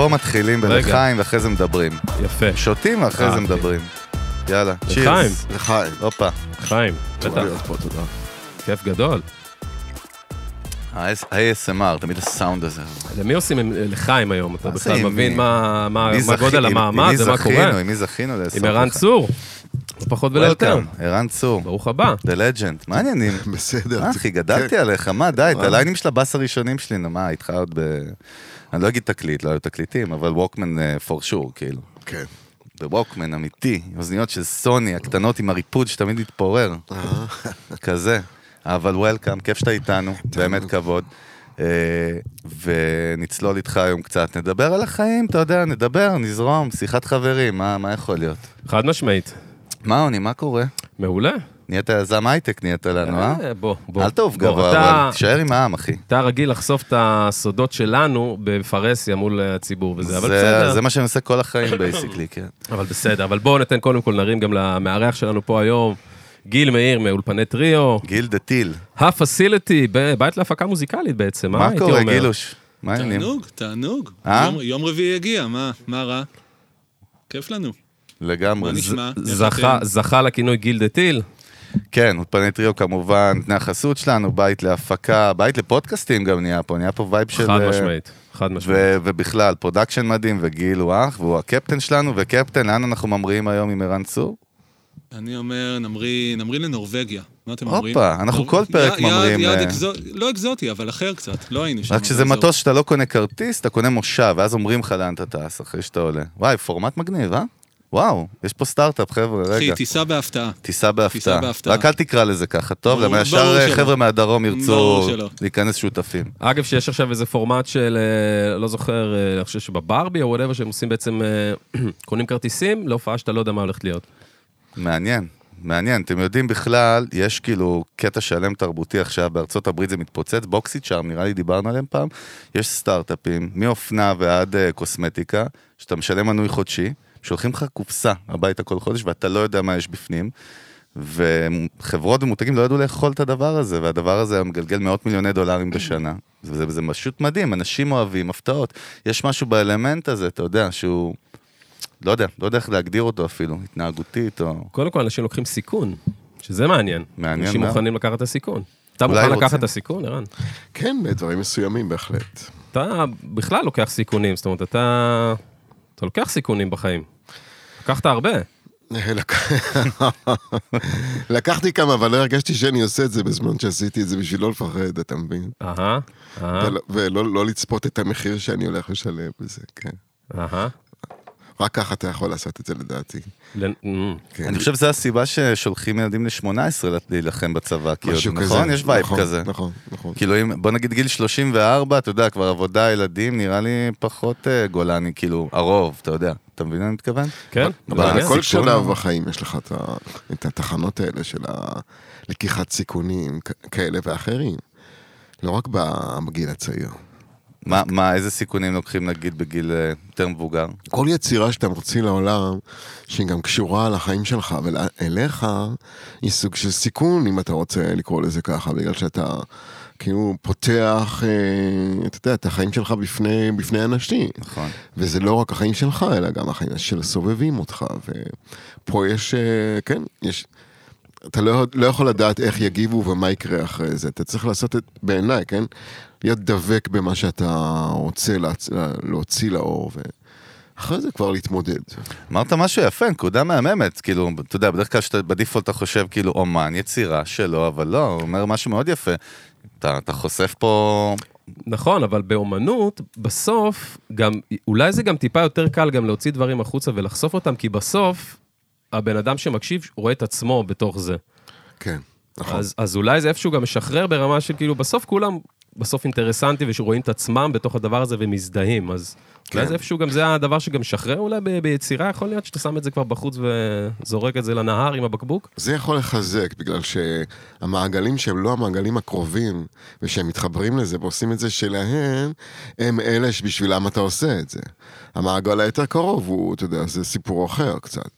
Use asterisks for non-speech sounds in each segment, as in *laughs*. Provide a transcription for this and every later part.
פה מתחילים. בלחיים ואחרי זה מדברים. יפה. שותים ואחרי אה, זה אוקיי. מדברים. יאללה, לחיים. צ'ירס. לחיים. הופה. חיים, טוב בטח. כיף גדול. ה-ASMR, תמיד הסאונד הזה. למי עושים לחיים היום? אתה בכלל מבין? מה גודל המעמד מי ומה קורה? עם מי זכינו עם ערן? צור, לא פחות ולא יותר. ערן צור, ברוך הבא. The Legend. מה העניינים? *laughs* בסדר. מה אחי, גדלתי עליך, מה, די, את מה? הליינים של הבאס הראשונים שלי, נו, מה, איתך עוד ב... אני לא אגיד תקליט, לא היו תקליטים, אבל ווקמן for sure, כאילו. כן. בווקמן אמיתי, אוזניות של סוני, הקטנות עם הריפוד שתמיד מתפורר, אה, כזה. אבל וולקאם, כיף שאתה איתנו, באמת כבוד. אה, ונצלול איתך היום קצת, נדבר על החיים, אתה יודע, נדבר, נזרום, שיחת חברים, מה, מה יכול להיות? חד משמעית. מה עוני, מה קורה? מעולה. נהיית יזם הייטק, נהיית לנו, אה? אה, בוא, בוא. אל תעוף גבוה, אבל תישאר עם העם, אחי. אתה רגיל לחשוף את הסודות שלנו בפרהסיה מול הציבור וזה, אבל זה- בסדר. זה מה שאני עושה כל החיים, basically, כן. אבל בסדר, אבל בואו ניתן קודם כל נרים גם למארח שלנו פה היום, גיל מאיר מאולפני טריו, גיל the טיל, ה facility, בית להפקה מוזיקלית בעצם, מה הייתי קורה, אומר? גילוש? מה העניינים? תענוג, תענוג. אה? יום- יום רביעי הגיע, מה מה רע? כיף לנו. לגמרי. מה נשמע? זכה לכינוי גיל the טיל, כן, אולפני טריו כמובן, תנאי החסות שלנו, בית להפקה, בית לפודקאסטים גם נהיה פה, נהיה פה vibe של... חד אה, משמעית, חד משמעית. ו- ובכלל, production מדהים, וגיל הוא אח, והוא הקפטן שלנו, וקפטן, לאן אנחנו ממריאים היום עם ערן צור? אני אומר, נמריא נמריא לנורבגיה. מה אתם אומרים? הופה, אנחנו כל פרק ממריאים, יעד אה, לא אקזוטי, אבל אחר קצת. לא היינו שם. רק שזה מטוס שאתה לא קונה כרטיס, אתה קונה מושב, ואז אומרים לך לאן אתה טס אחרי שאתה עולה. וואי, פורמט מגניב, אה? וואו, יש פה סטארט-אפ, חבר'ה. רגע. אחי, טיסה בהפתעה. טיסה בהפתעה. רק אל תקרא לזה ככה, טוב? למה ישר. חבר'ה מהדרום ירצו. להיכנס שותפים. אגב, שיש עכשיו איזה פורמט של, אה, לא זוכר, אה, אני חושב שבברבי או whatever, שהם עושים בעצם, אה, *clears throat* קונים כרטיסים להופעה שאתה לא יודע מה הולכת להיות. מעניין, מעניין. אתם יודעים בכלל, יש כאילו קטע שלם תרבותי עכשיו, בארצות הברית זה מתפוצץ, בוקסיט שם, נראה לי דיברנו עליהם פעם, יש סטארט-אפים, מאופנה ועד uh, קוסמטיקה, שאתה משלם מנוי חודשי, שולחים לך קופסה הביתה כל חודש ואתה לא יודע מה יש בפנים. וחברות ומותגים לא ידעו לאכול את הדבר הזה, והדבר הזה מגלגל מאות מיליוני דולרים בשנה. וזה זה פשוט מדהים, אנשים אוהבים הפתעות. יש משהו באלמנט הזה, אתה יודע, שהוא... לא יודע, לא יודע איך להגדיר אותו אפילו, התנהגותית או... קודם כל, אנשים לוקחים סיכון, שזה מעניין. מעניין אנשים מאוד. מוכנים לקחת את הסיכון. אתה מוכן רוצים. לקחת את הסיכון, ערן? כן, בדברים מסוימים בהחלט. אתה בכלל לוקח סיכונים, זאת אומרת, אתה... אתה לוקח סיכונים בחיים. לקחת הרבה. לק- לקחתי כמה, אבל לא הרגשתי שאני עושה את זה בזמן שעשיתי את זה בשביל לא לפחד, אתה מבין? אהה, אהה, ולא- ולא לא לצפות את המחיר שאני הולך לשלם בזה, כן. אהה. רק ככה אתה יכול לעשות את זה לדעתי. כן. אני חושב שזו הסיבה ששולחים ילדים ל-18 להילחם בצבא, כי עוד. נכון? יש וייב נכון, כזה. נכון, נכון. כאילו, אם, בוא נגיד גיל 34, אתה יודע, כבר עבודה, ילדים, נראה לי פחות אה, גולני, כאילו, הרוב, אתה יודע. אתה מבין מה אני מתכוון? כן, אבל סיכון שלב הוא- בחיים יש לך את התחנות האלה של הלקיחת סיכונים כאלה ואחרים. לא רק בגיל הצעיר. מה, מה, איזה סיכונים לוקחים, נגיד, בגיל אה, יותר מבוגר? כל יצירה שאתה מוציא לעולם, שהיא גם קשורה לחיים שלך ואליך, היא סוג של סיכון, אם אתה רוצה לקרוא לזה ככה, בגלל שאתה כאילו פותח, אה, אתה יודע, את החיים שלך בפני, בפני אנשים. נכון. וזה לא רק החיים שלך, אלא גם החיים של הסובבים אותך. ופה יש, אה, כן, יש... אתה לא, לא יכול לדעת איך יגיבו ומה יקרה אחרי זה. אתה צריך לעשות את, בעיניי, כן? להיות דבק במה שאתה רוצה להצ... להוציא לאור, ואחרי זה כבר להתמודד. אמרת משהו יפה, נקודה מהממת, כאילו, אתה יודע, בדרך כלל שאתה בדיפולט אתה חושב כאילו אומן, יצירה שלו, אבל לא, הוא אומר משהו מאוד יפה. אתה, אתה חושף פה... נכון, אבל באומנות, בסוף, גם, אולי זה גם טיפה יותר קל גם להוציא דברים החוצה ולחשוף אותם, כי בסוף, הבן אדם שמקשיב רואה את עצמו בתוך זה. כן, נכון. אז, אז אולי זה איפשהו גם משחרר ברמה של כאילו, בסוף כולם בסוף אינטרסנטים ושרואים את עצמם בתוך הדבר הזה ומזדהים, אז אולי כן. זה איפשהו גם זה הדבר שגם משחרר אולי ב- ביצירה, יכול להיות שאתה שם את זה כבר בחוץ וזורק את זה לנהר עם הבקבוק? זה יכול לחזק, בגלל שהמעגלים שהם לא המעגלים הקרובים, ושהם מתחברים לזה ועושים את זה שלהם, הם אלה שבשבילם אתה עושה את זה. המעגל היותר קרוב הוא, אתה יודע, זה סיפור אחר קצת.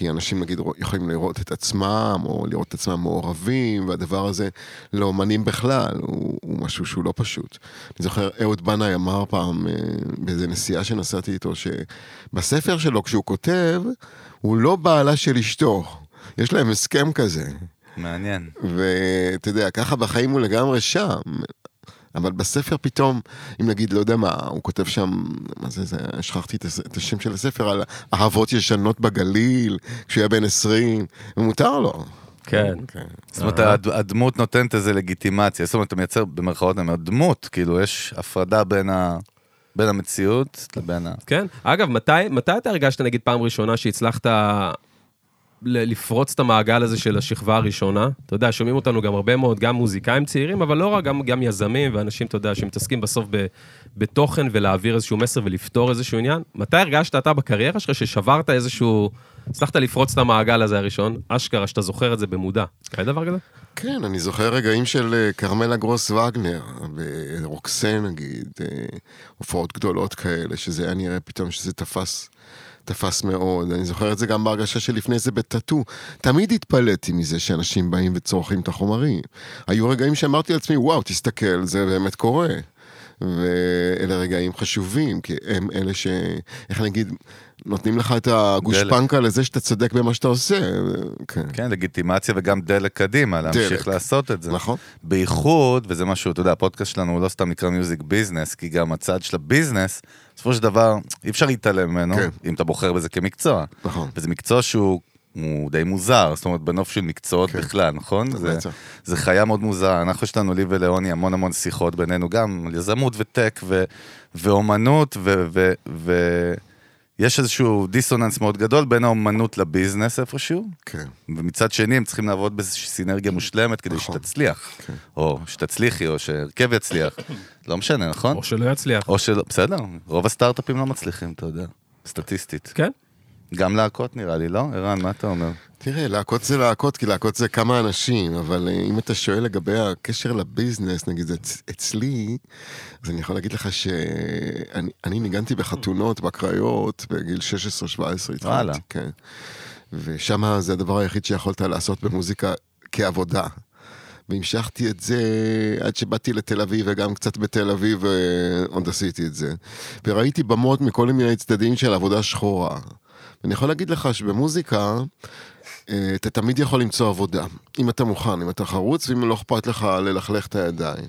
כי אנשים נגיד יכולים לראות את עצמם, או לראות את עצמם מעורבים, והדבר הזה לאומנים בכלל, הוא, הוא משהו שהוא לא פשוט. אני זוכר, אהוד בנאי אמר פעם, אה, באיזה נסיעה שנסעתי איתו, שבספר שלו, כשהוא כותב, הוא לא בעלה של אשתו. יש להם הסכם כזה. מעניין. ואתה יודע, ככה בחיים הוא לגמרי שם. אבל בספר פתאום, אם נגיד, לא יודע מה, הוא כותב שם, מה זה, זה, שכחתי את, את השם של הספר, על אהבות ישנות בגליל, כשהוא היה בן 20, ומותר לו. כן. זאת אומרת, הד- הדמות נותנת איזה לגיטימציה, זאת אומרת, אתה מייצר במרכאות, אני אומר, דמות, כאילו, יש הפרדה בין ה... בין המציאות לבין ה... כן. אגב, מתי, מתי אתה הרגשת, נגיד, פעם ראשונה שהצלחת לפרוץ את המעגל הזה של השכבה הראשונה? אתה יודע, שומעים אותנו גם הרבה מאוד, גם מוזיקאים צעירים, אבל לא רק, גם, גם יזמים ואנשים, אתה יודע, שמתעסקים בסוף ב, בתוכן ולהעביר איזשהו מסר ולפתור איזשהו עניין. מתי הרגשת אתה בקריירה שלך ששברת איזשהו... הצלחת לפרוץ את המעגל הזה הראשון, אשכרה, שאתה זוכר את זה במודע. היה דבר כזה? כן, אני זוכר רגעים של אה, כרמלה גרוס וגנר, ורוקסן נגיד, אה, הופעות גדולות כאלה, שזה היה נראה פתאום שזה תפס, תפס מאוד. אני זוכר את זה גם בהרגשה שלפני זה בטאטו. תמיד התפלאתי מזה שאנשים באים וצורכים את החומרים. היו רגעים שאמרתי לעצמי, וואו, תסתכל, זה באמת קורה. ואלה רגעים חשובים, כי הם אלה ש... איך נגיד, נותנים לך את הגושפנקה לזה שאתה צודק במה שאתה עושה. כן. כן, לגיטימציה וגם דלק קדימה, להמשיך דלק. לעשות את זה. נכון. בייחוד, וזה משהו, אתה יודע, הפודקאסט שלנו הוא לא סתם נקרא music business, כי גם הצד של ה business, בסופו של דבר, אי אפשר להתעלם ממנו, כן. אם אתה בוחר בזה כמקצוע. נכון. וזה מקצוע שהוא... הוא די מוזר, זאת אומרת, בנוף של מקצועות כן. בכלל, נכון? זה, בטח. זה חיה מאוד מוזרה. אנחנו, יש לנו, לי ולאוני, המון המון שיחות בינינו, גם על יזמות וטק ו, ואומנות, ו, ו, ו, יש איזשהו דיסוננס מאוד גדול בין האומנות לביזנס איפשהו, כן. ומצד שני הם צריכים לעבוד באיזושהי סינרגיה מושלמת כדי נכון. שתצליח, כן. או שתצליחי, או שהרכב יצליח. לא משנה, נכון? או שלא יצליח. או שלא, בסדר, רוב הסטארט-אפים לא מצליחים, אתה יודע, סטטיסטית. כן? גם להקות נראה לי, לא? ערן, מה אתה אומר? תראה, להקות זה להקות, כי להקות זה כמה אנשים, אבל אה, אם אתה שואל לגבי הקשר לביזנס, נגיד אצ, אצלי, אז אני יכול להגיד לך שאני אני ניגנתי בחתונות, בקריות, בגיל 16-17 התחלתי. וואלה. כן. ושם זה הדבר היחיד שיכולת לעשות במוזיקה כעבודה. והמשכתי את זה עד שבאתי לתל אביב, וגם קצת בתל אביב אה, עוד עשיתי את זה. וראיתי במות מכל מיני צדדים של עבודה שחורה. ואני יכול להגיד לך שבמוזיקה, אה, אתה תמיד יכול למצוא עבודה, אם אתה מוכן, אם אתה חרוץ, ואם לא אכפת לך ללכלך את הידיים.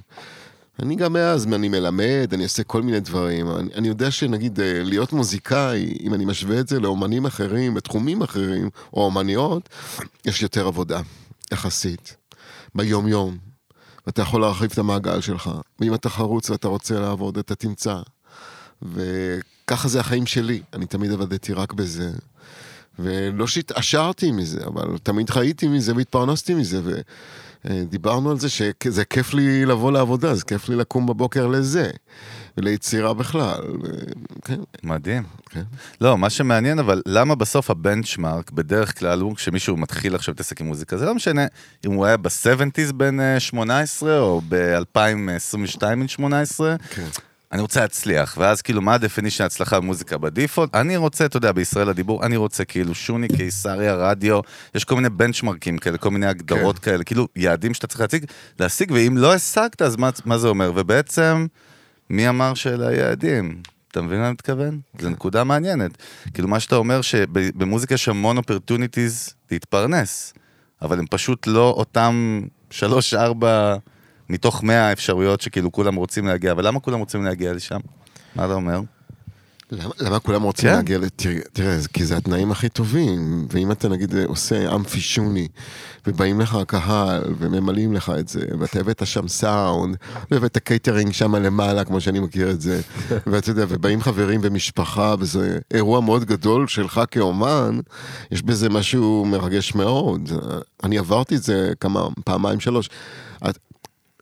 אני גם מאז, אני מלמד, אני עושה כל מיני דברים. אני, אני יודע שנגיד אה, להיות מוזיקאי, אם אני משווה את זה לאומנים אחרים, בתחומים אחרים, או אומניות, יש יותר עבודה, יחסית, ביום-יום. ואתה יכול להרחיב את המעגל שלך. ואם אתה חרוץ ואתה רוצה לעבוד, אתה תמצא. וככה זה החיים שלי, אני תמיד עבדתי רק בזה. ולא שהתעשרתי מזה, אבל תמיד חייתי מזה והתפרנסתי מזה, ודיברנו על זה שזה כיף לי לבוא לעבודה, זה כיף לי לקום בבוקר לזה, וליצירה בכלל, ו- כן, מדהים. כן. לא, מה שמעניין, אבל למה בסוף הבנצ'מארק, בדרך כלל הוא, כשמישהו מתחיל עכשיו להתעסק עם מוזיקה, זה לא משנה אם הוא היה ב-70's בן אה, 18, או ב-2022 בן 18, כן. אני רוצה להצליח, ואז כאילו, מה ה definition ההצלחה במוזיקה ב default? אני רוצה, אתה יודע, בישראל הדיבור, אני רוצה כאילו שוני, קיסריה, רדיו, יש כל מיני benchmark ים כאלה, כל מיני הגדרות כן. כאלה, כאילו, יעדים שאתה צריך להציג, להשיג, ואם לא השגת, אז מה, מה זה אומר? ובעצם, מי אמר שאלה היעדים? אתה מבין מה אני מתכוון? זו נקודה מעניינת. כאילו, מה שאתה אומר, שבמוזיקה יש המון opportunities להתפרנס, אבל הם פשוט לא אותם שלוש, ארבע... מתוך 100 אפשרויות שכאילו כולם רוצים להגיע, אבל למה כולם רוצים להגיע לשם? מה אתה אומר? למה, למה כולם רוצים כן. להגיע, תראה, תראה, כי זה התנאים הכי טובים, ואם אתה נגיד עושה אמפי שוני, ובאים לך הקהל, וממלאים לך את זה, ואתה הבאת שם סאונד, והבאת קייטרינג שם למעלה, כמו שאני מכיר את זה, *laughs* ואתה יודע, ובאים חברים ומשפחה, וזה אירוע מאוד גדול שלך כאומן, יש בזה משהו מרגש מאוד. אני עברתי את זה כמה, פעמיים, שלוש. את-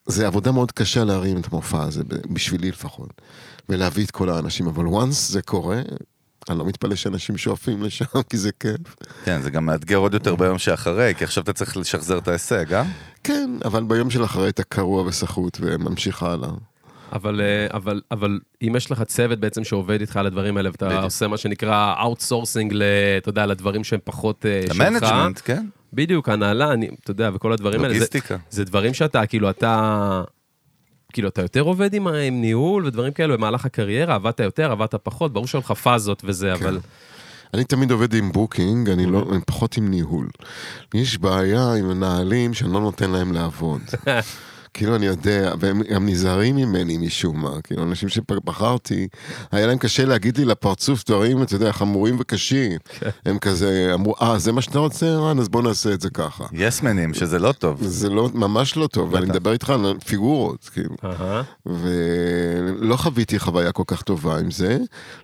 זה עבודה מאוד קשה להרים את המופע הזה, בשבילי לפחות, ולהביא את כל האנשים, אבל once זה קורה, אני לא מתפלא שאנשים שואפים לשם, כי זה כיף. כן, זה גם מאתגר עוד יותר ביום שאחרי, כי עכשיו אתה צריך לשחזר את ההישג, אה? כן, אבל ביום של אחרי אתה קרוע וסחוט וממשיך הלאה. אבל, אה, אבל, אבל אם יש לך צוות בעצם שעובד איתך על הדברים האלה, ואתה בדיוק. עושה מה שנקרא outsourcing, אתה יודע, לדברים שהם פחות אה, שלך. ה management, כן? בדיוק, הנהלה, אני, אתה יודע, וכל הדברים האלה. זה- לוגיסטיקה. זה דברים שאתה, כאילו, אתה... כאילו, אתה יותר עובד עם, עם ניהול ודברים כאלו במהלך הקריירה, עבדת יותר, עבדת פחות, ברור שהיו לך פאזות וזה, כן. אבל... אני תמיד עובד עם booking, אני לא, אני פחות עם ניהול. יש בעיה עם מנהלים שאני לא נותן להם לעבוד. *laughs* כאילו אני יודע, והם גם נזהרים ממני משום מה, כאילו אנשים שבחרתי, היה להם קשה להגיד לי לפרצוף דברים, אתה יודע, חמורים וקשים. הם כזה אמרו, אה, זה מה שאתה רוצה, רן, אז בוא נעשה את זה ככה. יסמנים, שזה לא טוב. זה לא, ממש לא טוב, ואני. מדבר איתך על פיגורות, כאילו. אהה. ולא חוויתי חוויה כל כך טובה עם זה.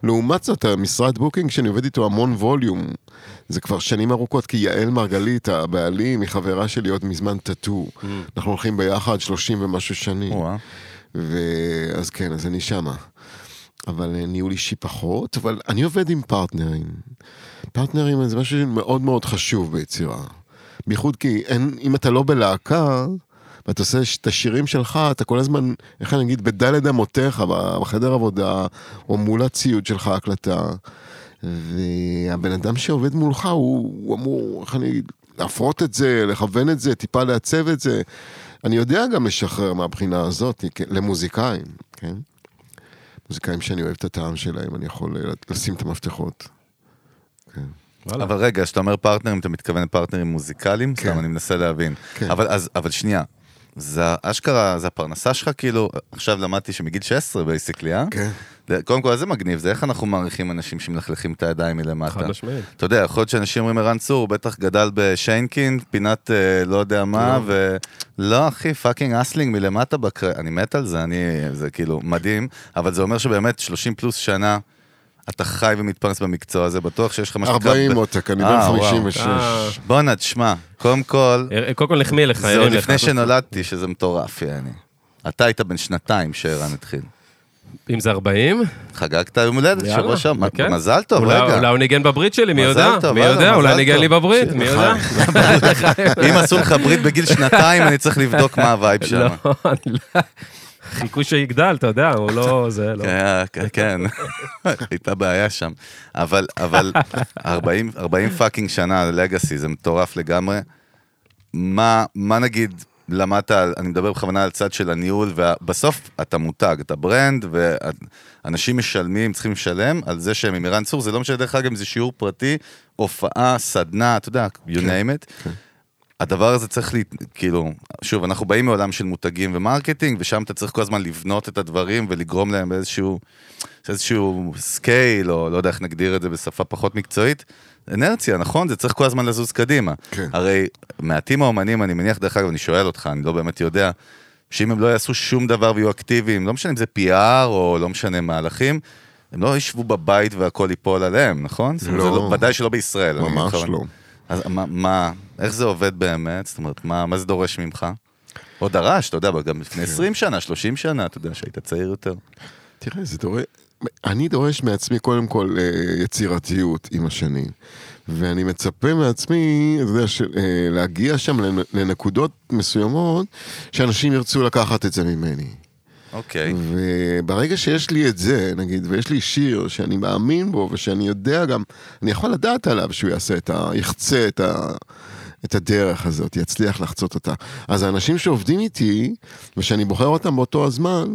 לעומת זאת, המשרד booking שאני עובד איתו המון volume, זה כבר שנים ארוכות, כי יעל מרגלית, הבעלים, היא חברה שלי עוד מזמן טאטו. אנחנו הולכים ביחד 30 ומשהו שנים. ואז כן, אז אני שמה. אבל אה, ניהול אישי פחות, אבל אני עובד עם פרטנרים. פרטנרים זה משהו מאוד מאוד חשוב ביצירה. בייחוד כי אין, אם אתה לא בלהקה, ואתה עושה את השירים שלך, אתה כל הזמן, איך אני אגיד, בדלת אמותיך, בחדר עבודה, או מול הציוד שלך, הקלטה. והבן אדם שעובד מולך, הוא, הוא אמור, איך אני אגיד, להפרות את זה, לכוון את זה, טיפה לעצב את זה. אני יודע גם לשחרר מהבחינה הזאת, למוזיקאים, כן? מוזיקאים שאני אוהב את הטעם שלהם, אני יכול אה, לשים את המפתחות. כן. וואלה. אבל רגע, כשאתה אומר פרטנרים, אתה מתכוון לפרטנרים מוזיקליים? כן. סתם, אני מנסה להבין. כן. אבל אז, אבל שנייה, זה אשכרה, זה הפרנסה שלך כאילו, עכשיו למדתי שמגיל 16 basically, אה? כן. זה- קודם כל, איזה מגניב זה, איך אנחנו מעריכים אנשים שמלכלכים את הידיים מלמטה? חד משמעית. אתה יודע, יכול להיות שאנשים אומרים ערן צור, הוא בטח גדל בשיינקין, פינת אה, לא יודע מה, ו... לא, אחי, fucking hustling מלמטה בקר... אני מת על זה, אני... זה כאילו מדהים, אבל זה אומר שבאמת 30 פלוס שנה, אתה חי ומתפרנס במקצוע הזה, בטוח שיש לך מה שנקרא... 40 ב- עותק, אני אה, בן וואו. 56. אה. בואנה, תשמע, קודם כל, אה, קודם כל נחמיא לך, זה עוד. לפני שנולדתי, שזה מטורף, יעני. אתה היית בן שנתיים כשערן התחיל. אם זה 40, חגגת יום הולדת שבוע שעבר, כן. מזל טוב, רגע. אולי הוא ניגן בברית שלי, מי יודע? מי הלאה, יודע? אולי ניגן. לי בברית, מי יודע? *laughs* אם עשו לך ברית בגיל שנתיים, אני צריך לבדוק מה ה vibe שם. לא, אני לא... חיכו שיגדל, אתה יודע, הוא לא... זה לא... כן, כן, כן, הייתה בעיה שם. אבל, אבל 40, 40 fucking שנה legacy, זה מטורף לגמרי. מה, מה נגיד למדת, אני מדבר בכוונה על צד של הניהול, ובסוף אתה מותג, אתה brand, ואנשים משלמים, צריכים לשלם על זה שהם עם ערן צור, זה לא משנה דרך אגב אם זה שיעור פרטי, הופעה, סדנה, אתה יודע, you name it. הדבר הזה צריך, לה, כאילו, שוב, אנחנו באים מעולם של מותגים ו marketing, ושם אתה צריך כל הזמן לבנות את הדברים ולגרום להם באיזשהו איזשהו scale, או לא יודע איך נגדיר את זה בשפה פחות מקצועית. אנרציה, נכון? זה צריך כל הזמן לזוז קדימה. כן. הרי מעטים האומנים, אני מניח, דרך אגב, אני שואל אותך, אני לא באמת יודע, שאם הם לא יעשו שום דבר ויהיו אקטיביים, לא משנה אם זה PR או לא משנה מהלכים, הם לא ישבו בבית והכל ייפול עליהם, נכון? אומרת, זה לא. ודאי שלא בישראל. ממש. לא. אז מה, מה, איך זה עובד באמת? זאת אומרת, מה, מה זה דורש ממך? או דרש, אתה יודע, גם לפני 20 שנה, 30 שנה, אתה יודע, שהיית צעיר יותר. תראה, זה דורש... אני דורש מעצמי קודם כל אה, יצירתיות עם השנים. ואני מצפה מעצמי, אתה יודע, ש- אה, להגיע שם לנ- לנקודות מסוימות שאנשים ירצו לקחת את זה ממני. אוקיי. וברגע שיש לי את זה, נגיד, ויש לי שיר שאני מאמין בו, ושאני יודע גם, אני יכול לדעת עליו שהוא יעשה את ה... יחצה את ה... את הדרך הזאת, יצליח לחצות אותה. אז האנשים שעובדים איתי, ושאני בוחר אותם באותו הזמן,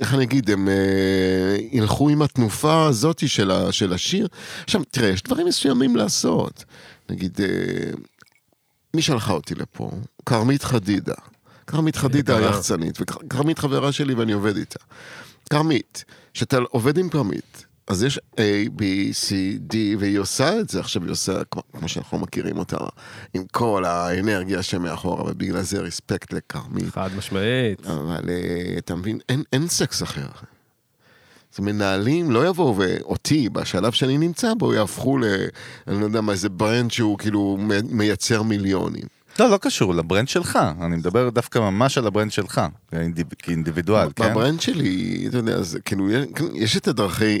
איך אני אגיד, הם אה, ילכו עם התנופה הזאת של, השיר. עכשיו, תראה, יש דברים מסוימים לעשות. נגיד, אה, מי שלחה אותי לפה? כרמית חדידה. כרמית חדידה יקרה. היחצנית, וכרמית חברה שלי ואני עובד איתה. כרמית, כשאתה עובד עם כרמית, אז יש A, B, C, D, והיא עושה את זה, עכשיו היא עושה, כמו, כמו שאנחנו מכירים אותה, עם כל האנרגיה שמאחורה, ובגלל זה רספקט לכרמית. חד משמעית. אבל אה, אתה מבין, אין, אין סקס אחר. אז מנהלים לא יבואו ואותי, בשלב שאני נמצא בו, יהפכו ל... אני לא יודע מה, איזה brand שהוא כאילו מייצר מיליונים. לא, לא קשור, ל brand שלך. אני מדבר דווקא ממש על ה brand שלך, כאינדיב- כאינדיבידואל, כן? ב brand שלי, אתה יודע, זה כאילו, יש- יש את הדרכי,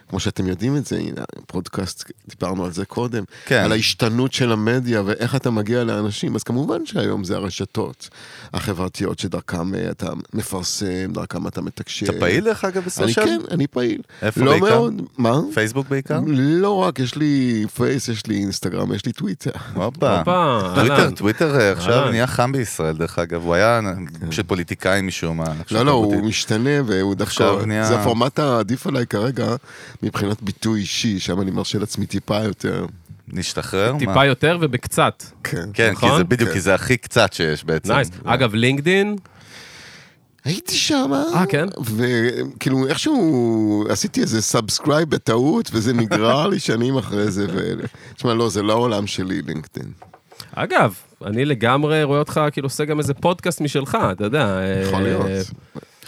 כמו שאתם יודעים את זה, הנה, בפודקאסט, דיברנו על זה קודם, כן. על ההשתנות של המדיה ואיך אתה מגיע לאנשים, אז כמובן שהיום זה הרשתות החברתיות שדרכם אה, אתה מפרסם, דרכם אתה מתקשר. אתה פעיל דרך אגב אני ב social? כן, אני פעיל. איפה לא בעיקר? מאוד, מה? פייסבוק בעיקר? לא רק, יש לי פייס, יש לי אינסטגרם, יש לי טוויטר. הופה. טוויטר. טוויטר אה, עכשיו. נהיה חם בישראל, דרך אגב. הוא היה של פוליטיקאים משום מה. כן. לא, לא, הוא משתנה והוא דווקא, זה הפורמט העדיף עליי כרגע מבחינת ביטוי אישי, שם אני מרשה לעצמי טיפה יותר. נשתחרר? מה? טיפה יותר ובקצת. כן. כן, כי נכון? זה בדיוק, כן. כי זה הכי קצת שיש בעצם. nice. אגב, לינקדין, הייתי שם, אה, כן? וכאילו איכשהו עשיתי איזה subscribe בטעות, וזה נגרר לי שנים אחרי זה, ו... תשמע, לא, זה לא העולם שלי, לינקדאין. אגב, אני לגמרי רואה אותך כאילו עושה גם איזה פודקאסט משלך, אתה יודע. יכול אה, להיות.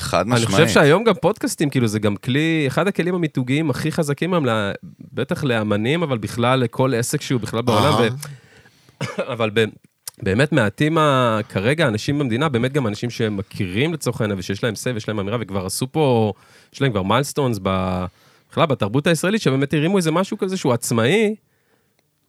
חד אני משמעית. חושב שהיום גם פודקאסטים, כאילו זה גם כלי, אחד הכלים המיתוגיים הכי חזקים היום, בטח לאמנים, אבל בכלל לכל עסק שהוא בכלל בעולם. ו... אבל ב... באמת מעטים ה... כרגע אנשים במדינה, באמת גם אנשים שמכירים לצורך העניין, ושיש להם say ויש להם אמירה, וכבר עשו פה, יש להם כבר מיילסטונס ב... בכלל בתרבות הישראלית, שבאמת הרימו איזה משהו כזה שהוא עצמאי,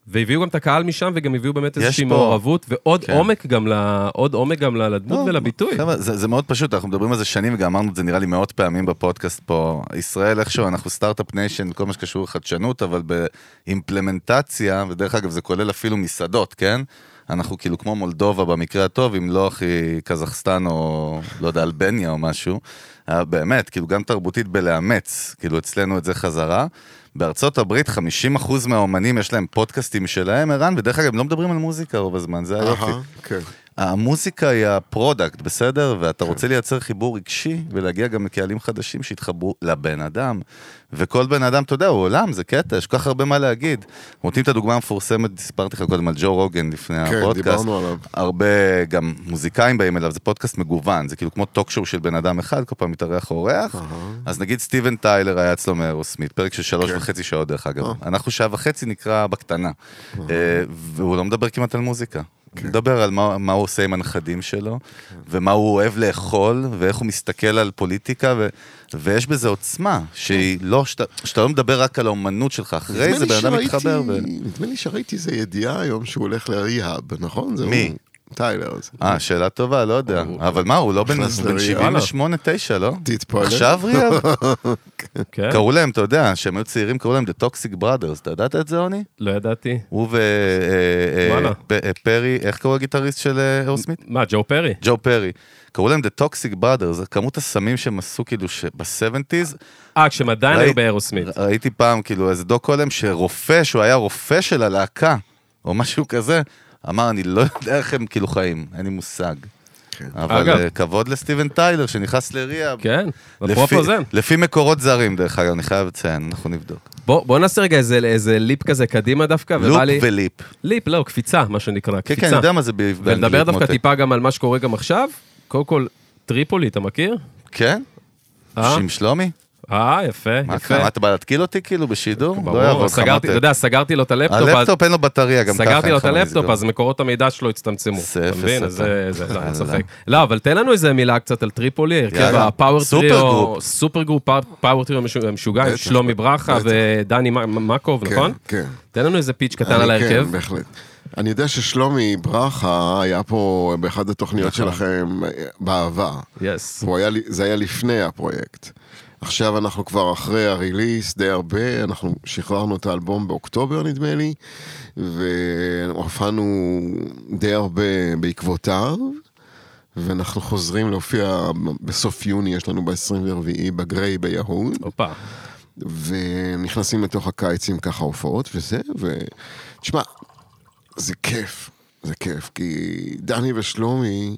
והביאו גם את הקהל משם, וגם הביאו באמת איזושהי מעורבות, ועוד כן. עומק גם, ל... עוד עומק גם לדמות לא, ולביטוי. חבר'ה, זה, זה מאוד פשוט, אנחנו מדברים על זה שנים וגם אמרנו את זה נראה לי מאות פעמים בפודקאסט פה. ישראל איכשהו, אנחנו start-up nation, כל מה שקשור לחדשנות, אבל באימפלמנטציה, ודרך אגב זה כולל אפילו מסעדות, כן? אנחנו כאילו כמו מולדובה במקרה הטוב, אם לא הכי קזחסטן או לא יודע, אלבניה או משהו. אה, באמת, כאילו גם תרבותית בלאמץ, כאילו אצלנו את זה חזרה. בארצות הברית 50% מהאומנים יש להם פודקאסטים שלהם, ערן, ודרך אגב הם לא מדברים על מוזיקה רוב הזמן, זה היופי. כן. המוזיקה היא ה product, בסדר? ואתה רוצה לייצר חיבור רגשי ולהגיע גם לקהלים חדשים שיתחברו לבן אדם. וכל בן אדם, אתה יודע, הוא עולם, זה קטע, יש כל כך הרבה מה להגיד. נותנים את הדוגמה המפורסמת, סיפרתי לך קודם על ג'ו רוגן לפני כן, הפודקאסט. דיברנו עליו. הרבה גם מוזיקאים באים אליו, זה פודקאסט מגוון, זה כאילו כמו talk show של בן אדם אחד, כל פעם מתארח אורח. אז נגיד סטיבן טיילר היה אצלו מאירוסמית, פרק של שלוש כן. וחצי שעות דרך אגב. אה. אנחנו שעה וחצי נקרא בקטנה. אה, והוא לא מדבר כמעט על מוזיקה. כן. מדבר על מה, מה הוא עושה עם הנכדים שלו, ומה הוא אוהב לאכול, ואיך הוא מסתכל על פוליטיקה, ו, ויש בזה עוצמה, שהיא לא, שאתה, שאתה לא מדבר רק על האומנות שלך, אחרי זה בן אדם מתחבר. ו... נדמה לי שראיתי איזה ידיעה היום שהוא הולך לריהאב, נכון? מי? הוא. טיילר. אה, שאלה טובה, לא יודע. אבל מה, הוא לא בן נכנס בן לריאל. 78-9, לא? תתפלא. עכשיו ריאל? *laughs* כן, קראו להם, אתה יודע, כשהם היו צעירים קראו להם The Toxic Brothers, אתה ידעת את זה, עוני? לא ידעתי. הוא. ופרי, איך קראו הגיטריסט של אה, אירוסמית? מה, ג'ו פרי? ג'ו פרי. קראו להם The Toxic Brothers, כמות הסמים שהם עשו כאילו ב-70's, אה, כשהם עדיין היו באירוסמית. ראיתי פעם כאילו איזה דוקו עליהם שרופא, שהוא היה רופא של הלהקה, או משהו כזה, אמר, אני לא יודע איך הם כאילו חיים, אין לי מושג. כן. אבל אגב. אה, כבוד לסטיבן טיילר שנכנס לריה. כן, לפי-. לפי מקורות זרים, דרך אגב, אני חייב לציין, אנחנו נבדוק. בוא בוא נעשה רגע איזה- איזה ליפ כזה קדימה דווקא, לופ ובא לי... וליפ. ליפ, לא, קפיצה, מה שנקרא, כן, כן, אני קפיצה. יודע מה זה באנגלית. ולדבר דווקא מותק. טיפה גם על מה שקורה גם עכשיו. קודם כל, טריפולי, אתה מכיר? כן? אה? עם שלומי? אה, יפה, מה יפה. קרה? מה, אתה בא להתקיל אותי כאילו בשידור? לא ברור, יעבוד לך סגרתי, אתה. יודע, סגרתי לו את הלפטופ, הלפטופ אין לו בטריה גם ככה. סגרתי לו את הלפטופ. אז מקורות המידע שלו הצטמצמו. זה אתה מבין? זה, זה, לא, יאללה. ספק. לא, אבל תן לנו איזה מילה קצת על טריפולי, הרכב. ה power trio. super group, power trio משו- משוגע, עם שלומי ברכה. ודני מקוב, כן, נכון? כן. תן לנו איזה pitch קטן אני על ההרכב. כן, בהחלט. אני יודע ששלומי ברכה היה פה באחד התוכניות נכון. שלכם אה, בעבר. yes. הוא היה, זה היה לפני הפרויקט. עכשיו אנחנו כבר אחרי ה release די הרבה, אנחנו שחררנו את האלבום באוקטובר נדמה לי, והופענו די הרבה בעקבותיו, ואנחנו חוזרים להופיע בסוף יוני, יש לנו ב-24 בגריי ביהוד. הופה. ונכנסים לתוך הקיצים ככה הופעות וזה, ותשמע, זה כיף, זה כיף, כי דני ושלומי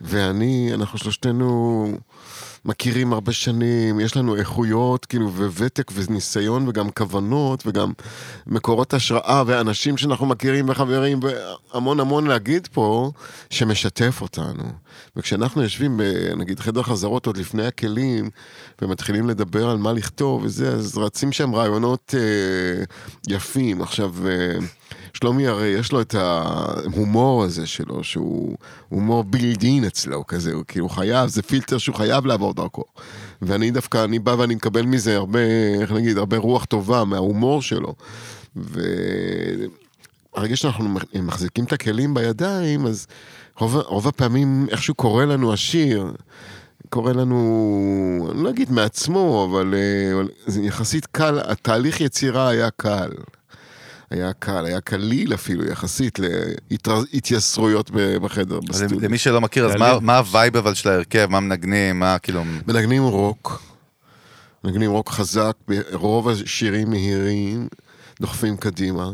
ואני, אנחנו שלושתנו מכירים הרבה שנים, יש לנו איכויות, כאילו, וותק וניסיון וגם כוונות וגם מקורות השראה ואנשים שאנחנו מכירים וחברים והמון המון להגיד פה שמשתף אותנו. וכשאנחנו יושבים בנגיד חדר חזרות עוד לפני הכלים ומתחילים לדבר על מה לכתוב וזה, אז רצים שם רעיונות אה, יפים. עכשיו, אה, שלומי הרי יש לו את ההומור הזה שלו, שהוא הומור בילדין אצלו כזה, הוא כאילו חייב, זה פילטר שהוא חייב לעבור דרכו. ואני דווקא, אני בא ואני מקבל מזה הרבה, איך נגיד, הרבה רוח טובה מההומור שלו. והרגע שאנחנו מחזיקים את הכלים בידיים, אז רוב, רוב הפעמים איכשהו קורה לנו השיר. קורה לנו, אני לא אגיד מעצמו, אבל, אה, אבל זה יחסית קל, התהליך יצירה היה קל. היה קל, היה קליל אפילו יחסית להתייסרויות בחדר, בסטודיו. למי שלא מכיר, אז מה, מה ה vibe אבל של ההרכב? מה מנגנים? מה כאילו... מנגנים רוק. מנגנים רוק חזק, רוב השירים מהירים. דוחפים קדימה.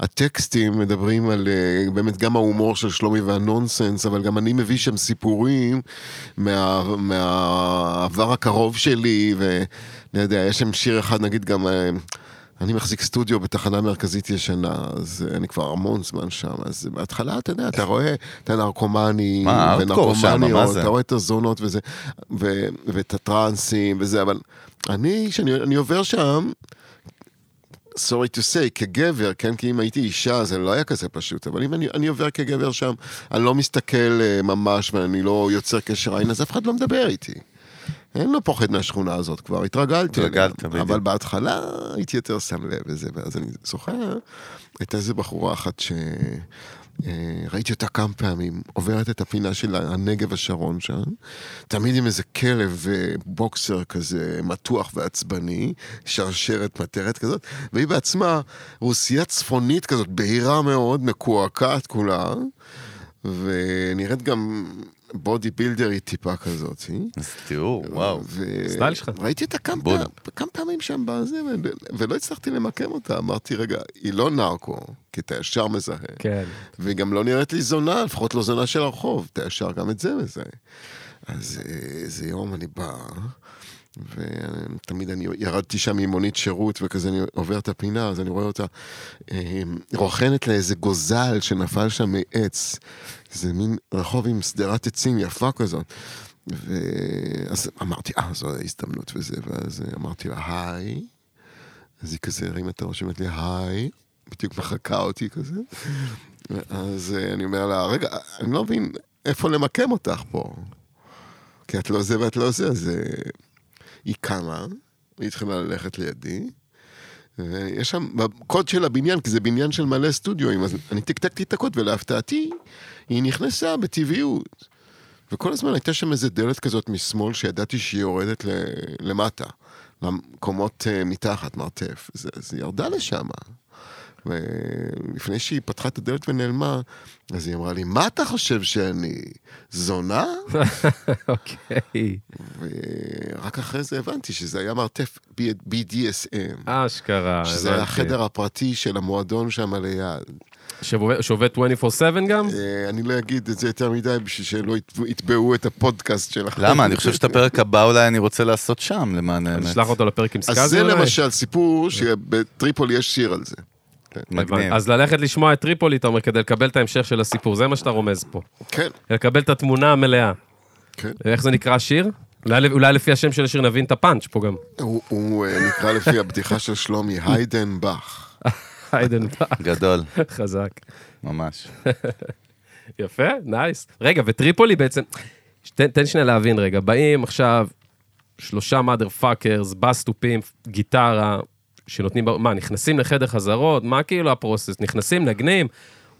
הטקסטים מדברים על אה, באמת גם ההומור של שלומי והנונסנס, אבל גם אני מביא שם סיפורים מה, מהעבר הקרוב שלי, ואני יודע, יש שם שיר אחד, נגיד גם... אה, אני מחזיק סטודיו בתחנה מרכזית ישנה, אז אני כבר המון זמן שם, אז בהתחלה, אתה יודע, אתה רואה את הנרקומנים, זה? אתה רואה את הזונות וזה, ו, ואת הטרנסים וזה, אבל אני, כשאני עובר שם, sorry to say, כגבר, כן? כי אם הייתי אישה זה לא היה כזה פשוט, אבל אם אני, אני עובר כגבר שם, אני לא מסתכל uh, ממש ואני לא יוצר קשר עין, אז אף אחד לא מדבר איתי. אין לו פוחד מהשכונה הזאת כבר, התרגלתי. התרגלת, בדיוק. אבל בהתחלה הייתי יותר שם לב לזה, ואז אני זוכר, הייתה איזה בחורה אחת ש... אה, ראיתי אותה כמה פעמים, עוברת את הפינה של הנגב השרון שם, תמיד עם איזה כלב בוקסר כזה מתוח ועצבני, שרשרת מטרת כזאת, והיא בעצמה רוסייה צפונית כזאת, בהירה מאוד, מקועקעת כולה, ונראית גם בודי בילדרית טיפה כזאת. אז תיאור, וואו. סטייל שלך. ראיתי אותה כמה, פעמים שם בזה, ולא הצלחתי למקם אותה. אמרתי, רגע, היא לא נרקו, כי אתה ישר מזהה. כן. והיא גם לא נראית לי זונה, לפחות לא זונה של הרחוב, אתה ישר גם את זה מזהה. אז איזה אה, יום אני בא, ותמיד אני ירדתי שם עם מונית שירות, וכזה אני עובר את הפינה, אז אני רואה אותה אה, רוכנת לאיזה גוזל שנפל שם מעץ. זה מין רחוב עם שדרת עצים יפה כזאת. ואז אמרתי, אה, זו ההזדמנות וזה, ואז אמרתי לה, היי. אז היא כזה הרימה את הראש, אמרת לי, היי. בדיוק מחקה אותי כזה. אז אני אומר לה, רגע, אני לא מבין איפה למקם אותך פה. כי את לא זה ואת לא זה, אז היא קמה, היא התחילה ללכת לידי, ויש שם, בקוד של הבניין, כי זה בניין של מלא סטודיו, אז אני טקטקתי את הקוד, ולהפתעתי, היא נכנסה בטבעיות. וכל הזמן הייתה שם איזה דלת כזאת משמאל, שידעתי שהיא יורדת למטה, למקומות אה, מתחת, מרתף. אז היא ירדה לשם. ולפני שהיא פתחה את הדלת ונעלמה, אז היא אמרה לי, מה אתה חושב שאני, זונה? אוקיי. ורק אחרי זה הבנתי שזה היה מרתף BDSM. אשכרה, הבנתי. שזה היה החדר הפרטי של המועדון שם ליד. שעובד 24/7 גם? אה, אני לא אגיד את זה יותר מדי בשביל שלא יתבעו את הפודקאסט שלכם. למה? אני חושב שאת הפרק הבא אולי אני רוצה לעשות שם, למען האמת. נשלח אותו לפרק עם סקאזי אולי? אז זה למשל סיפור שבטריפול יש שיר על זה. מגניב. אז ללכת לשמוע את טריפולי, אתה אומר, כדי לקבל את ההמשך של הסיפור, זה מה שאתה רומז פה. כן. לקבל את התמונה המלאה. כן. איך זה נקרא השיר? אולי, אולי לפי השם של השיר נבין את הפאנץ' פה גם. הוא, הוא אה, נקרא לפי הבדיחה של שלומי, *laughs* היידן באך. היידן באך. גדול. חזק. ממש. *laughs* יפה, nice. רגע, וטריפולי בעצם, תן, תן שנייה להבין רגע, באים עכשיו שלושה mother fuckers, בס תופים, גיטרה, שנותנים, מה, נכנסים לחדר חזרות? מה כאילו ה process? נכנסים, נגנים,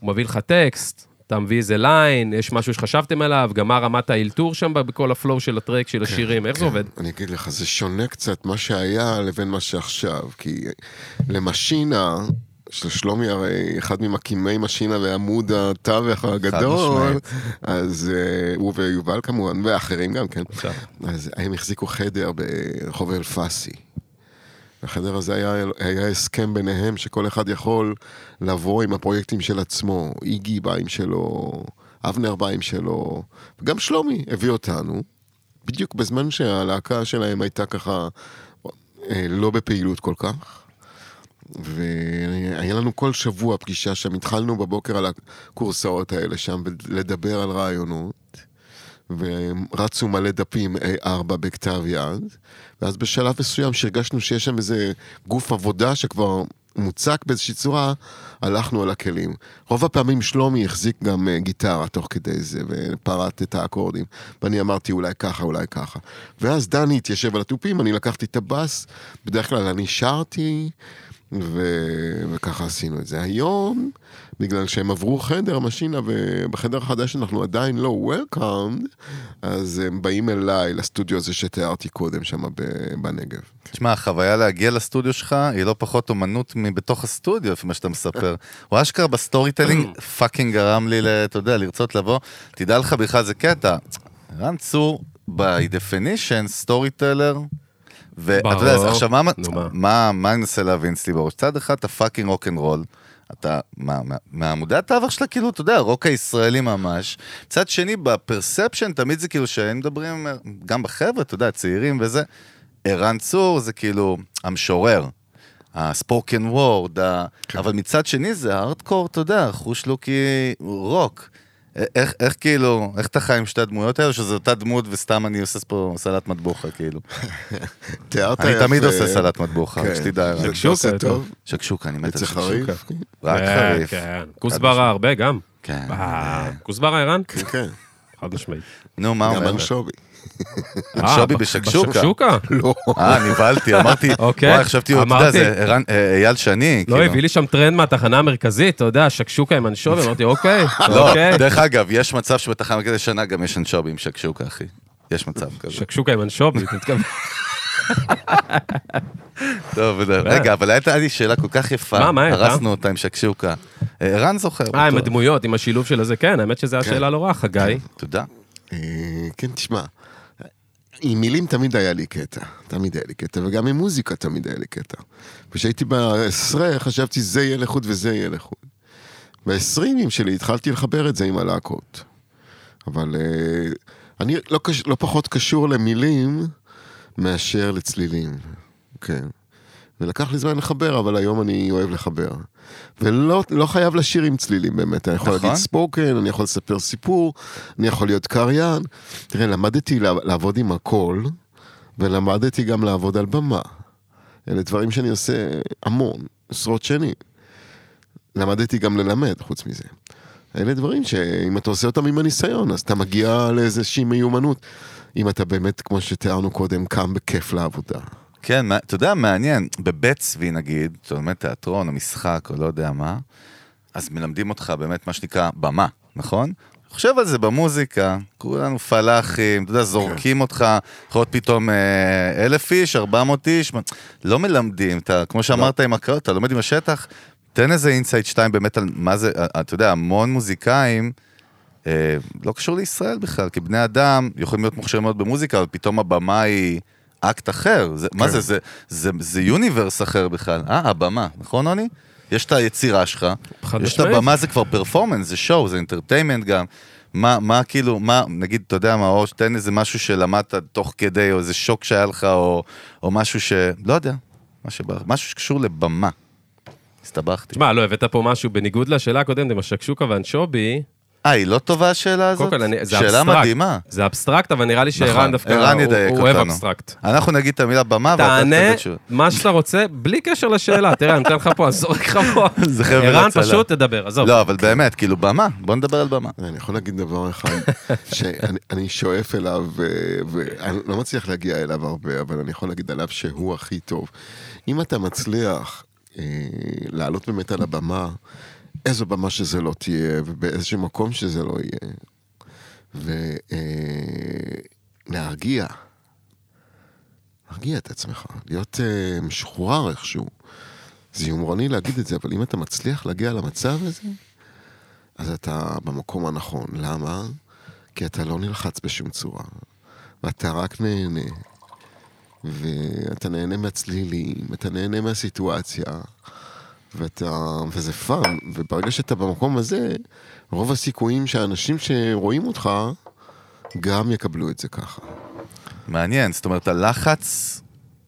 הוא מביא לך טקסט, אתה מביא איזה line, יש משהו שחשבתם עליו, גם מה רמת האלתור שם בכל ה flow של ה track, של השירים, כן, איך כן. זה עובד? אני אגיד לך, זה שונה קצת מה שהיה לבין מה שעכשיו, כי למשינה, של שלומי הרי אחד ממקימי משינה לעמוד התווך הגדול, אז uh, הוא ויובל כמובן, ואחרים גם כן, אז הם החזיקו חדר ברחוב אלפסי. בחדר הזה היה, היה הסכם ביניהם שכל אחד יכול לבוא עם הפרויקטים של עצמו. איגי בא עם שלו, אבנר בא עם שלו, וגם שלומי הביא אותנו, בדיוק בזמן שהלהקה שלהם הייתה ככה אה, לא בפעילות כל כך. והיה לנו כל שבוע פגישה שם, התחלנו בבוקר על הקורסאות האלה שם, לדבר על רעיונות. ורצו מלא דפים A4 בכתב יד, ואז בשלב מסוים שהרגשנו שיש שם איזה גוף עבודה שכבר מוצק באיזושהי צורה, הלכנו על הכלים. רוב הפעמים שלומי החזיק גם אה, גיטרה תוך כדי זה, ופרט את האקורדים. ואני אמרתי אולי ככה, אולי ככה. ואז דני התיישב על התופים, אני לקחתי את הבאס, בדרך כלל אני שרתי, ו... וככה עשינו את זה. היום, בגלל שהם עברו חדר, משינה, ובחדר החדש אנחנו עדיין לא welcomed, אז הם באים אליי, לסטודיו הזה שתיארתי קודם, שם בנגב. תשמע, החוויה להגיע לסטודיו שלך היא לא פחות אומנות מבתוך הסטודיו, לפי מה שאתה מספר. *laughs* הוא אשכרה ב storytelling fucking גרם לי, אתה יודע, לרצות לבוא. תדע לך בכלל זה קטע. ערן צור, by definition, storyteller. ואתה יודע, אז עכשיו מה? מה, מה אני מנסה להבין אצלי בראש? צד אחד אתה fucking רוקנרול, אתה, מה, מה- מהעמודי התווך שלך כאילו, אתה יודע, רוק הישראלי ממש. מצד שני, ב perception תמיד זה כאילו שהם מדברים, גם בחבר'ה, אתה יודע, צעירים וזה, ערן צור זה כאילו המשורר. ה spoken word, ה... אבל מצד שני זה הארדקור, אתה יודע, חוש לוקי רוק. איך, איך כאילו, איך אתה חי עם שתי הדמויות האלה, שזו אותה דמות וסתם אני עושה פה סלט מטבוחה, כאילו. *laughs* תיארת אני יפה. תמיד עושה סלט מטבוחה, כן. שתדע. שקשוקה, טוב. שקשוקה, אני מת על שקשוקה. חריף. רק כן, חריף. כן. כוסברה הרבה גם. כן. אה, כוסברה ערן? כן, כן. חד משמעית. נו, מה גם אומר? אנשובי. אנשובי אה, בשקשוקה. בשקשוקה? לא. אה, נבהלתי, אמרתי, *laughs* אוקיי. וואי, חשבתי, אתה יודע. זה אה, אייל שני, לא, כאילו. הביא לי שם טרנד מהתחנה המרכזית, אתה יודע, שקשוקה עם אנשובי, אמרתי, אוקיי, *laughs* לא, אוקיי. דרך אגב, יש מצב שבתחנה כזה שנה גם יש אנשובי עם שקשוקה, אחי. יש מצב כזה. שקשוקה עם אנשובי, אתה מתכוון. טוב, רגע, אבל הייתה לי שאלה כל כך יפה. מה, מה הייתה? הרסנו אותה עם שקשוקה. אה, ערן זוכר. אה, עם. הדמויות, עם השילוב של הזה, כן, האמת שזו השאלה לא רעה, חגי. תודה. אה, כן, תשמע, עם מילים תמיד היה לי קטע, תמיד היה לי קטע, וגם עם מוזיקה תמיד היה לי קטע. כשהייתי בעשרה חשבתי זה יהיה לחוד וזה יהיה לחוד. בעשרימים שלי התחלתי לחבר את זה עם הלהקות. אבל אה, אני לא, קש, לא פחות קשור למילים מאשר לצלילים, כן. ולקח לי זמן לחבר, אבל היום אני אוהב לחבר. ולא לא חייב לשיר עם צלילים באמת, אני יכול נכון. להגיד ספוקן, אני יכול לספר סיפור, אני יכול להיות קריין. תראה, למדתי לעב- לעבוד עם הקול, ולמדתי גם לעבוד על במה. אלה דברים שאני עושה המון, עשרות שנים. למדתי גם ללמד, חוץ מזה. אלה דברים שאם אתה עושה אותם עם הניסיון, אז אתה מגיע לאיזושהי מיומנות. אם אתה באמת, כמו שתיארנו קודם, קם בכיף לעבודה. כן, אתה יודע, מעניין, בבית צבי נגיד, אתה לומד תיאטרון או משחק או לא יודע מה, אז מלמדים אותך באמת מה שנקרא במה, נכון? חושב על זה במוזיקה, כולנו פלאחים, אתה יודע, זורקים אותך, יכול להיות פתאום אה, אלף איש, ארבע מאות איש, לא מלמדים, אתה, כמו שאמרת עם הקראות, אתה לומד עם השטח, תן איזה insight שתיים באמת על מה זה, אה, אתה יודע, המון מוזיקאים, אה, לא קשור לישראל בכלל, כי בני אדם יכולים להיות מוכשרים מאוד במוזיקה, אבל פתאום הבמה היא אקט אחר. זה, מה כן. זה, זה, זה, זה universe אחר בכלל. אה, הבמה, נכון, רוני? יש את היצירה שלך, יש את. הבמה, זה כבר performance, זה show, זה entertainment גם. מה, מה כאילו, מה, נגיד, אתה יודע מה, או תן איזה משהו שלמדת תוך כדי, או איזה שוק שהיה לך, או, או משהו ש... לא יודע, מה שבא, משהו שקשור לבמה. הסתבכתי. תשמע, לא הבאת פה משהו בניגוד לשאלה הקודמת עם השקשוקה והאנשובי. אה, היא לא טובה השאלה הזאת? קודם כל, אני- זה שאלה אבסטרקט. מדהימה. זה אבסטרקט, אבל נראה לי נכון, שערן דווקא, ערן הוא- הוא אוהב. אבסטרקט. אנחנו נגיד את המילה במה, ואתה תענה תתן תשובה. מה שאתה רוצה, בלי קשר לשאלה. תראה, אני נותן לך פה, זורק לך פה. זה חבל ערן. פשוט תדבר, עזוב. לא, אבל באמת, כאילו במה, בוא נדבר על במה. אני יכול להגיד דבר אחד, *laughs* שאני אני שואף אליו, ו- ואני לא מצליח להגיע אליו הרבה, אבל אני יכול להגיד עליו שהוא הכי טוב. אם אתה מצליח אה, לעלות באמת על הבמה, איזו במה שזה לא תהיה, ובאיזשהו מקום שזה לא יהיה, ולהרגיע, להרגיע את עצמך, להיות אה, משוחרר איכשהו. זה יומרני להגיד את זה, אבל אם אתה מצליח להגיע למצב הזה, אז אתה במקום הנכון. למה? כי אתה לא נלחץ בשום צורה. ואתה רק נהנה. ואתה נהנה מהצלילים, אתה נהנה מהסיטואציה, ואתה... וזה fun. וברגע שאתה במקום הזה, רוב הסיכויים שהאנשים שרואים אותך, גם יקבלו את זה ככה. מעניין, זאת אומרת, הלחץ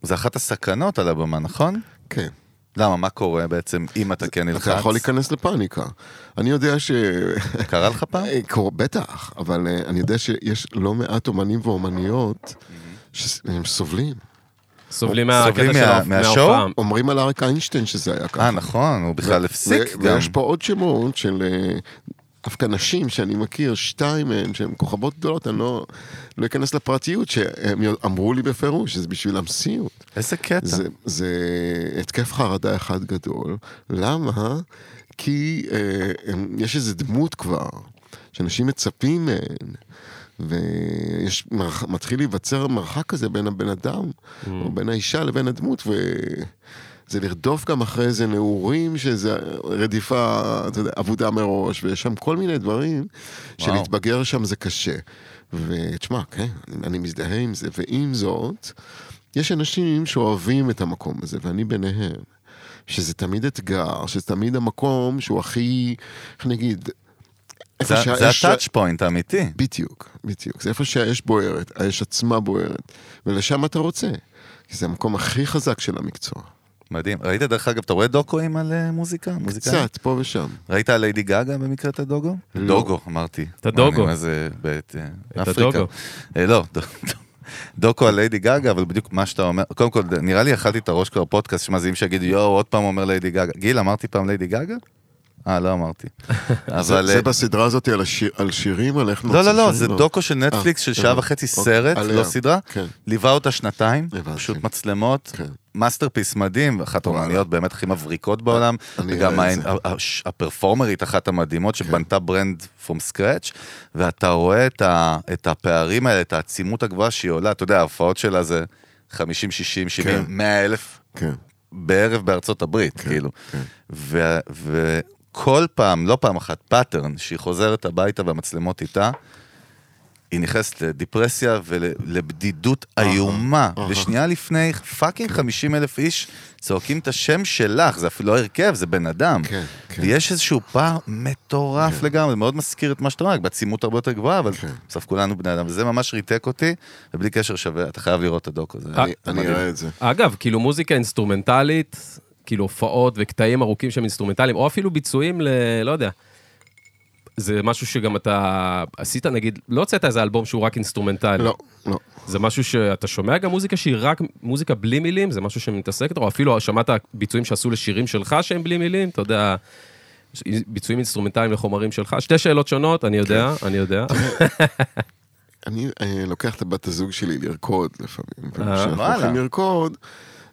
זה אחת הסכנות על הבמה, נכון? כן. למה, מה קורה בעצם אם אתה כן נלחץ? אתה יכול להיכנס לפאניקה. אני יודע ש... קרה לך פעם? אה, בטח, אבל אה, אני יודע שיש לא מעט אומנים ואומניות שהם סובלים. סובלים מהקטע של? מההופעה. אומרים על אריק איינשטיין שזה היה ככה. אה, נכון, הוא בכלל הפסיק גם. ויש פה עוד שמות של אה, דווקא נשים שאני מכיר, שתיים מהן, שהן כוכבות גדולות, אני לא, לא אכנס לפרטיות, שהם אמרו לי בפירוש שזה בשביל המציאות. איזה קטע. זה, זה התקף חרדה אחד גדול. למה? כי אה, הם, יש איזו דמות כבר, שאנשים מצפים מהן. ויש, מרח, מתחיל להיווצר מרחק כזה בין הבן אדם, Mm. או בין האישה לבין הדמות, וזה לרדוף גם אחרי איזה נעורים, שזה רדיפה, אתה יודע, עבודה מראש, ויש שם כל מיני דברים, וואו. שלהתבגר שם זה קשה. ותשמע, כן, אני, אני מזדהה עם זה, ועם זאת, יש אנשים שאוהבים את המקום הזה, ואני ביניהם. שזה תמיד אתגר, שזה תמיד המקום שהוא הכי, איך נגיד, זה- זה שהאש- הטאצ' פוינט האמיתי. בדיוק, בדיוק. זה איפה שהאש בוערת, האש עצמה בוערת, ולשם אתה רוצה. כי זה המקום הכי חזק של המקצוע. מדהים. ראית דרך אגב, אתה רואה דוקואים על אה, מוזיקה? מוזיקה? קצת, פה ושם. ראית על ליידי גאגה במקרה את הדוגו? לא. דוגו, אמרתי. את הדוגו. מה, זה, בית אה, את אפריקה. הדוגו. אה, לא, דו- דו- דוקו על ליידי גאגה, אבל בדיוק מה שאתה אומר, קודם כל, נראה לי אכלתי את הראש כבר פודקאסט, שמע, זה אם שיגידו, יואו, עוד פעם אומר ליידי גאגה. גיל, אמרתי פעם ליידי גאגה? אה, לא אמרתי. *laughs* זה, אבל... זה אה, בסדרה הזאת על, שירים, על איך לא, לא, נוצרים לא, שירים? זה דוקו של נטפליקס של שעה. וחצי, אוקיי, סרט. לא סדרה. כן. ליווה אותה שנתיים. פשוט מצלמות, כן. masterpiece מדהים, אחת. האומניות באמת הכי מבריקות בעולם, אני וגם הפרפורמרית אחת המדהימות כן. שבנתה brand from scratch, ואתה רואה את הפערים האלה, את העצימות הגבוהה שהיא עולה, אתה יודע, ההופעות שלה זה 50, 60, 70, כן. 100 אלף בערב בארצות הברית, כן, כאילו. כן. ו- וכל פעם, לא פעם אחת, pattern, שהיא חוזרת הביתה והמצלמות איתה, היא נכנסת לדיפרסיה ולבדידות איומה. אהה. ושנייה לפני, fucking 50 אלף איש צועקים את השם שלך, זה אפילו לא הרכב, זה בן אדם. כן, כן. ויש איזשהו פער מטורף כן. לגמרי, זה מאוד מזכיר את מה שאתה אומר, רק בעצימות הרבה יותר גבוהה, אבל כן. בסוף כולנו בני אדם, וזה ממש ריתק אותי, ובלי קשר שווה, אתה חייב לראות את הדוקו. זה- אני, זה אני. אראה את זה. אגב, כאילו מוזיקה אינסטרומנטלית, כאילו הופעות וקטעים ארוכים שהם אינסטרומנטליים, או אפילו ביצועים ל... לא יודע. זה משהו שגם אתה עשית, נגיד, לא הוצאת איזה אלבום שהוא רק אינסטרומנטלי. לא, לא. זה משהו שאתה שומע גם מוזיקה שהיא רק מוזיקה בלי מילים, זה משהו שמתעסק איתו, או אפילו שמעת ביצועים שעשו לשירים שלך שהם בלי מילים, אתה יודע, ביצועים אינסטרומנטליים לחומרים שלך. שתי שאלות שונות, אני יודע, כן. אני יודע. אני אה, לוקח את הבת הזוג שלי לרקוד לפעמים. וכשאנחנו וואלה. הולכים לרקוד,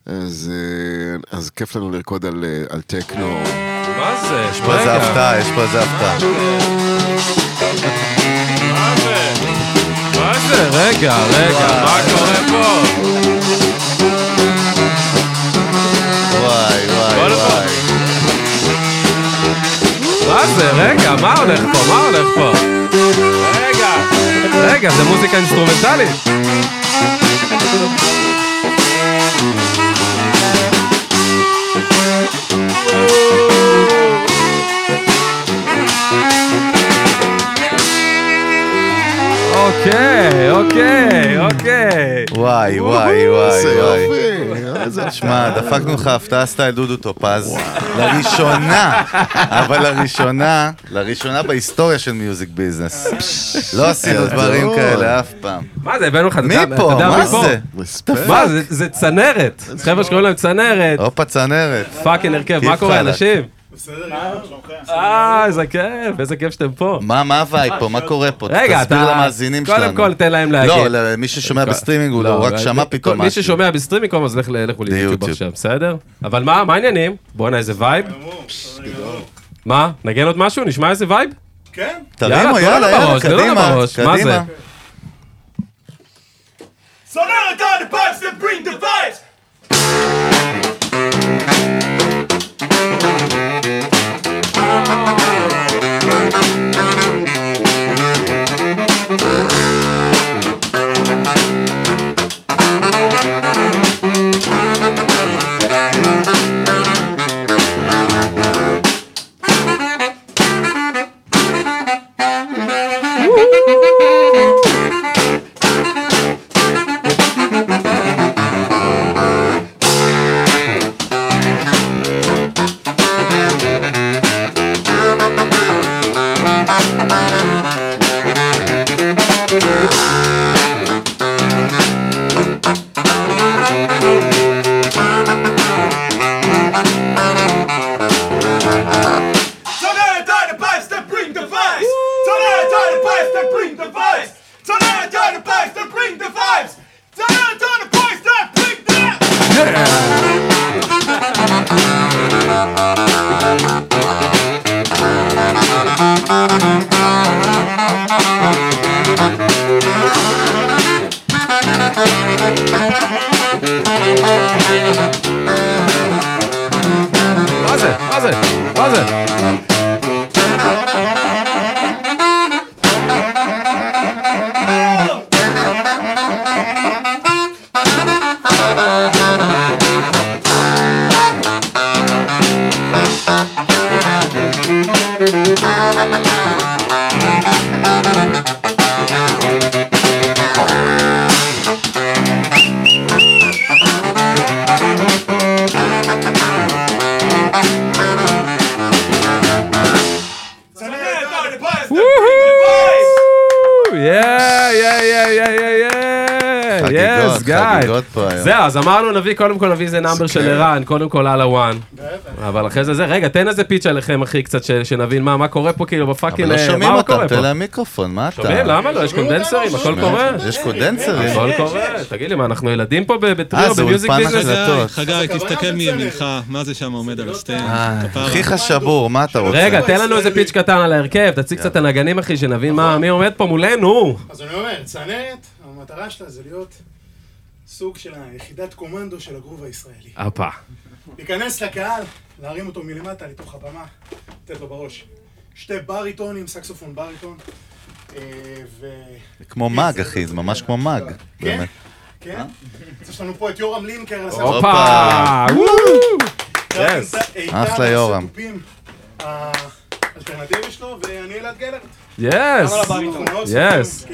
אז, אה, אז כיף לנו לרקוד על, אה, על טכנו. מה זה? יש פה איזה הפתעה, יש פה איזה הפתעה. מה זה? מה זה? רגע, רגע, מה קורה פה? וואי, וואי. וואי. מה זה? רגע, מה הולך פה? מה הולך פה? רגע, רגע, זה מוזיקה אינסטרומנטלית. אוקיי, אוקיי, אוקיי. וואי, וואי, וואי, וואי. *laughs* שמע, דפקנו לך הפתעה style דודו טופז. לראשונה, אבל לראשונה, לראשונה בהיסטוריה של music business. לא עשינו דברים. כאלה אף פעם. מה זה, הבאנו לך, אתה מי יודע- פה? מה? זה? מה, זה- זה צנרת. חבר'ה שקוראים להם צנרת. הופה צנרת. fucking הרכב, מה קורה. אנשים? בסדר. אה, איזה כיף, איזה כיף שאתם פה. מה, מה ה vibe פה? מה קורה פה? רגע, תסביר אתה... למאזינים שלנו. קודם כל, תן להם להגיד. לא, למי ששומע בסטרימינג הוא לא, הוא רק שמע פתאום מי משהו. ששומע בסטרימינג, אז לך- לכו ליוטיוב. עכשיו, בסדר? אבל מה, מה העניינים? בואנה, איזה vibe. מה, נגן עוד משהו? נשמע איזה vibe? כן? תרימו, יאללה, יאללה, קדימה, בראש, מה זה? קדימה. צנרת got the pipes that bring the vibes! אז אמרנו נביא, קודם כל נביא איזה number של ערן, קודם כל על ה one. אבל אחרי זה זה, רגע, תן איזה pitch עליכם, אחי, קצת, ש- שנבין מה מה קורה פה, כאילו, ב fucking... אבל לא אה, שומעים מה אותם, קורה תן פה? להם מיקרופון, מה אתה? שומעים? למה לא? יש condenser ים, הכל קורה. יש condenser ים. הכל קורה. תגיד לי, מה, אנחנו ילדים פה ב- בטריו, אה, ב music business? חגי, תסתכל מימינך, מה זה שם עומד על ה stand? כפרה. אחיך שבור, מה אתה רוצה? רגע, תן לנו איזה pitch קטן על ההרכב, תציג קצת את הנגנים, אחי, שנבין מה- מי עומד פה מולנו. אז אני אומר, צנרת, המטרה שלה זה להיות סוג של היחידת קומנדו של הגרוב הישראלי. הפה. להיכנס לקהל, להרים אותו מלמטה לתוך הבמה, לתת לו בראש. שתי בריטונים, סקסופון בריטון, אה, ו... כמו מאג, אחי, זה ממש כמו מאג. כן, באמת. כן. אז יש לנו פה את יורם לינקר. הופה! אחלה יורם. האלטרנטיבי שלו, ואני אלעד גלר. יס! יס.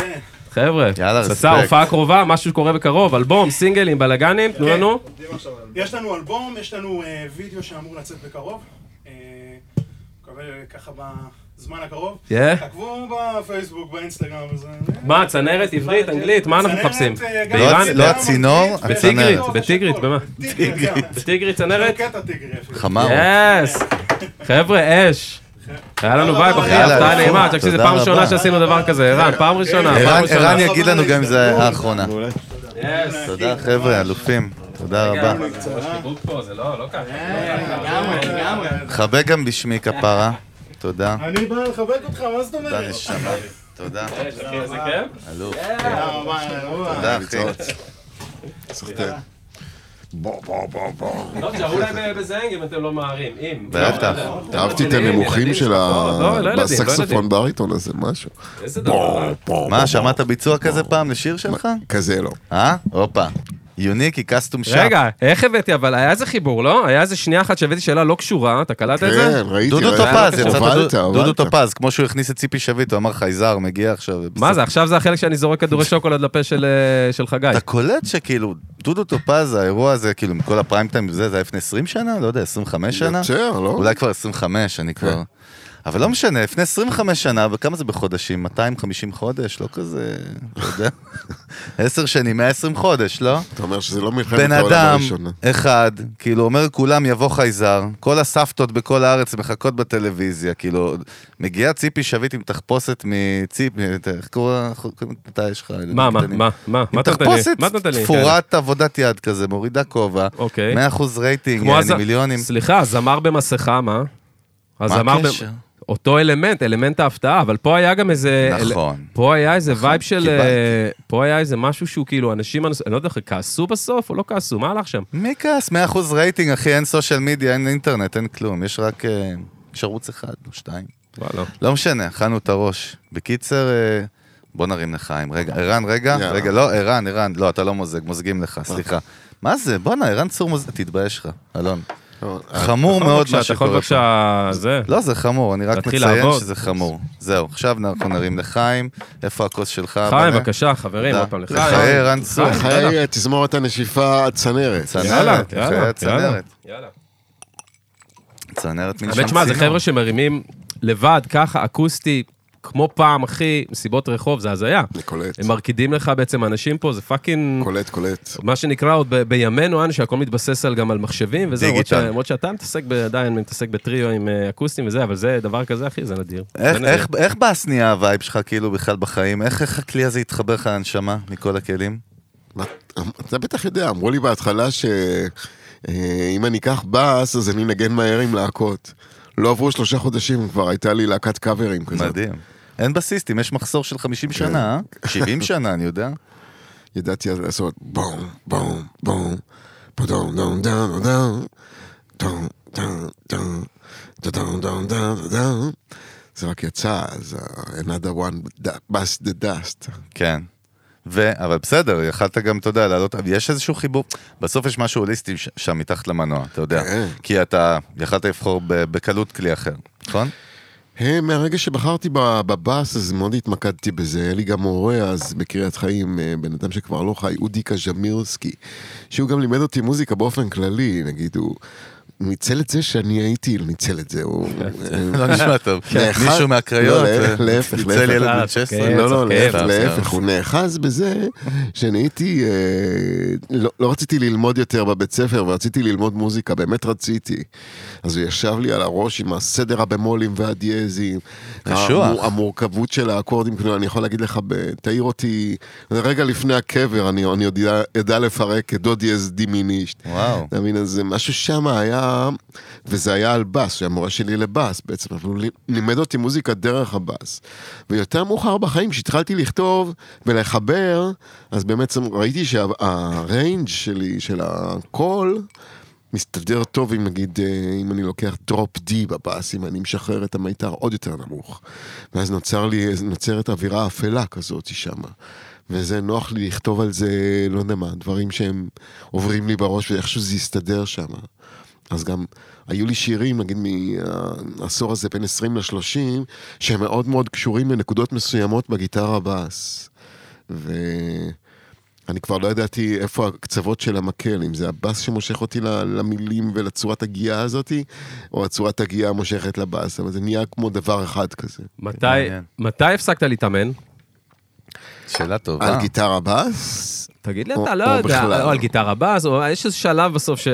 חבר'ה, יאללה, פצצה. הופעה קרובה, משהו שקורה בקרוב, אלבום, סינגלים, בלאגנים, תנו כן. לנו. יש לנו אלבום, יש לנו אה, וידאו שאמור לצאת בקרוב. אה, מקווה ככה בזמן הקרוב. Yeah. תעקבו בפייסבוק, באינסטגרם וזה. מה, צנרת, עברית, אנגלית, מה אנחנו מחפשים? אה, לא לא הצינור, אנגלית, בטיגרית, הכל. במה? בטיגרית, צנרת? אפילו. חמר. Yes! *laughs* חבר'ה, אש! היה לנו vibe, אחי, הפתעה נעימה, שזו תודה פעם. ראשונה שעשינו דבר כזה, ערן, פעם ראשונה, פעם ערן ראשונה. ערן יגיד לנו גם אם זה האחרונה. תודה חבר'ה, אלופים. תודה רבה. לא, לא ככה. חבק גם בשמי כפרה. תודה. אני בא לחבק אותך, מה זאת תודה אומרת? נשמה. תודה. אחי, איזה כיף. אלוף. תודה תודה אחי. בוא, בוא, בוא, בוא. לא, תשארו להם בזנג אם אתם לא מהרים, אם. בטח. אהבתי את הנמוכים של ה... לא, לא ילדים, לא בסקסופון ילדים. בריטון הזה, משהו. איזה בוא, דבר. בוא, מה, שמעת ביצוע כזה פעם לשיר שלך? כזה לא. אה? הופה. יוניקי, קסטום שופ. רגע, איך הבאתי, אבל היה איזה חיבור, לא? היה איזה שנייה אחת שהבאתי שאלה לא קשורה, אתה קלט את זה? כן, ראיתי. דודו. טופז, יצאת דודו-. טופז, כמו שהוא הכניס את ציפי שביט, הוא אמר חייזר, מגיע עכשיו. מה זה, עכשיו זה החלק שאני זורק כדורי שוקולד לפה של אה, של חגי. אתה קולט שכאילו, דודו טופז, האירוע הזה, כאילו, מכל הפריים טיים וזה, זה היה לפני 20 שנה? לא יודע, 25 שנה? יותר, לא? אולי כבר 25, אני כבר... אבל לא משנה, לפני 25 שנה, וכמה זה בחודשים? 250 חודש? לא כזה, אתה יודע. *laughs* 10 שנים, 120 חודש, לא? אתה אומר שזה לא מלחמת בן העולם אדם הראשונה. אחד, כאילו אומר כולם יבוא חייזר, כל הסבתות בכל הארץ מחכות בטלוויזיה, כאילו, מגיעה ציפי שביט עם תחפושת מציפי, איך קוראים, מתי יש לך מה, מה? מה, מה, אתה נותן לי? תחפושת מה אתה לי? תפורת עבודת יד כזה, מורידה כובע, אוקיי. 100% רייטינג, כמו יעני הז- מיליונים. סליחה, זמר במסכה, מה? מה הקשר? אותו אלמנט, אלמנט ההפתעה, אבל פה היה גם איזה... נכון. פה היה איזה vibe של... קיבלתי. אה, פה היה איזה משהו שהוא כאילו, אנשים, אני לא יודע, כעסו בסוף או לא כעסו? מה הלך שם? מי כעס? 100% רייטינג, אחי, אין social media, אין אינטרנט, אין כלום, יש רק, אה, יש ערוץ אחד או שתיים. וואלה. לא משנה, אכלנו את הראש. בקיצר, אה, בוא נרים לחיים. רגע, ערן, רגע, יאללה. רגע, לא, ערן, ערן, לא, אתה לא מוזג, מוזגים לך, סליחה. מה זה? בואנה, ערן צור מוזג, תתבייש לך, אלון. חמור מאוד מה שקורה פה. בבקשה... זה. לא, זה חמור, אני רק מציין. שזה חמור. זהו, עכשיו אנחנו נרים לחיים. איפה הכוס שלך? חיים? בבקשה, חברים. עוד פעם, לחיים. לחיי ערן צור. חיים, יאללה. חיי תזמורת הנשיפה הצנרת. צנרת, יאללה, לחיי יאללה, הצנרת. יאללה. צ'מע, האמת, שמע, זה. חבר'ה שמרימים לבד, ככה, אקוסטי, כמו פעם, אחי, מסיבות רחוב, זה הזיה. אני קולט. הם מרקידים לך בעצם אנשים פה, זה fucking... קולט, קולט. מה שנקרא עוד ב- בימינו, אנו, שהכל מתבסס על, גם על מחשבים וזה, למרות שאתה מתעסק ב- עדיין, מתעסק בטריו עם אה, אקוסטים וזה, אבל זה דבר כזה, אחי, זה נדיר. איך, זה נדיר. איך, איך באה שנייה ה vibe שלך כאילו בכלל בחיים? איך, איך הכלי הזה התחבר לך לנשמה מכל הכלים? מה- אתה בטח יודע, אמרו לי בהתחלה ש... אה, אם אני אקח בס, אז אני אנגן מהר עם להקות. לא עברו שלושה חודשים, כבר הייתה לי להקת קאברים כזאת. מדהים. אין בסיסטים, יש מחסור של 50 שנה, אה? 70 שנה, אני יודע. ידעתי אז לעשות בום, בום, בום, פדום, דום, דום, דום, דום, דום, דום, דום, דום, דום, דום. זה רק יצא, אז uh, another one bust the dust. כן. ו... אבל בסדר, יכלת גם, אתה יודע, לעלות, יש איזשהו חיבור, בסוף יש משהו הוליסטי ש- שם מתחת למנוע, אתה יודע. כן. כי אתה יכלת לבחור בקלות כלי אחר, נכון? אה, מהרגע שבחרתי בבאס, אז מאוד התמקדתי בזה. היה לי גם מורה אז בקריית חיים, אה, בן אדם שכבר לא חי, אודי קז'מירסקי, שהוא גם לימד אותי מוזיקה באופן כללי, נגיד, הוא... ניצל את זה שאני הייתי, לא ניצל את זה, הוא... *laughs* לא נשמע טוב. *laughs* מישהו מהקריות, לא, אה, ניצל. ילד אה, בן אתה 16. כן, לא, לא, להפך, סתם. הוא נאחז בזה שנהייתי, אה, לא לא רציתי ללמוד יותר בבית ספר, ורציתי ללמוד מוזיקה, באמת רציתי. אז הוא ישב לי על הראש עם הסדר הבמולים והדיאזים. קשוח. המור- המורכבות של האקורדים, כאילו, אני יכול להגיד לך, תעיר אותי, רגע לפני הקבר, אני אני עוד אדע- אדע לפרק את דו דיאז דימינישט. וואו. אתה מבין, אז משהו שם היה, וזה היה על בס, שהוא המורה שלי לבס בעצם, אבל הוא לי- לימד אותי מוזיקה דרך הבס. ויותר מאוחר בחיים, כשהתחלתי לכתוב ולחבר, אז באמת ראיתי שה range שלי, של הקול, מסתדר טוב אם נגיד, אה, אם אני לוקח drop D בבאס, אם אני משחרר את המיתר עוד יותר נמוך. ואז נוצר לי, נוצרת אווירה אפלה כזאת שמה. וזה נוח לי לכתוב על זה, לא יודע מה, דברים שהם עוברים לי בראש ואיכשהו זה יסתדר שם. אז גם היו לי שירים, נגיד מהעשור הזה בין 20 ל-30, שהם מאוד מאוד קשורים לנקודות מסוימות בגיטרה בס. ואני כבר לא ידעתי איפה הקצוות של המקל, אם זה הבס שמושך אותי למילים ולצורת הגייה הזאתי, או הצורת הגייה המושכת לבס, אבל זה נהיה כמו דבר אחד כזה. מתי. מתי הפסקת להתאמן? שאלה טובה. על גיטרה בס? תגיד לי, אתה לא יודע. או על גיטרה באז, או יש איזה שלב בסוף ש...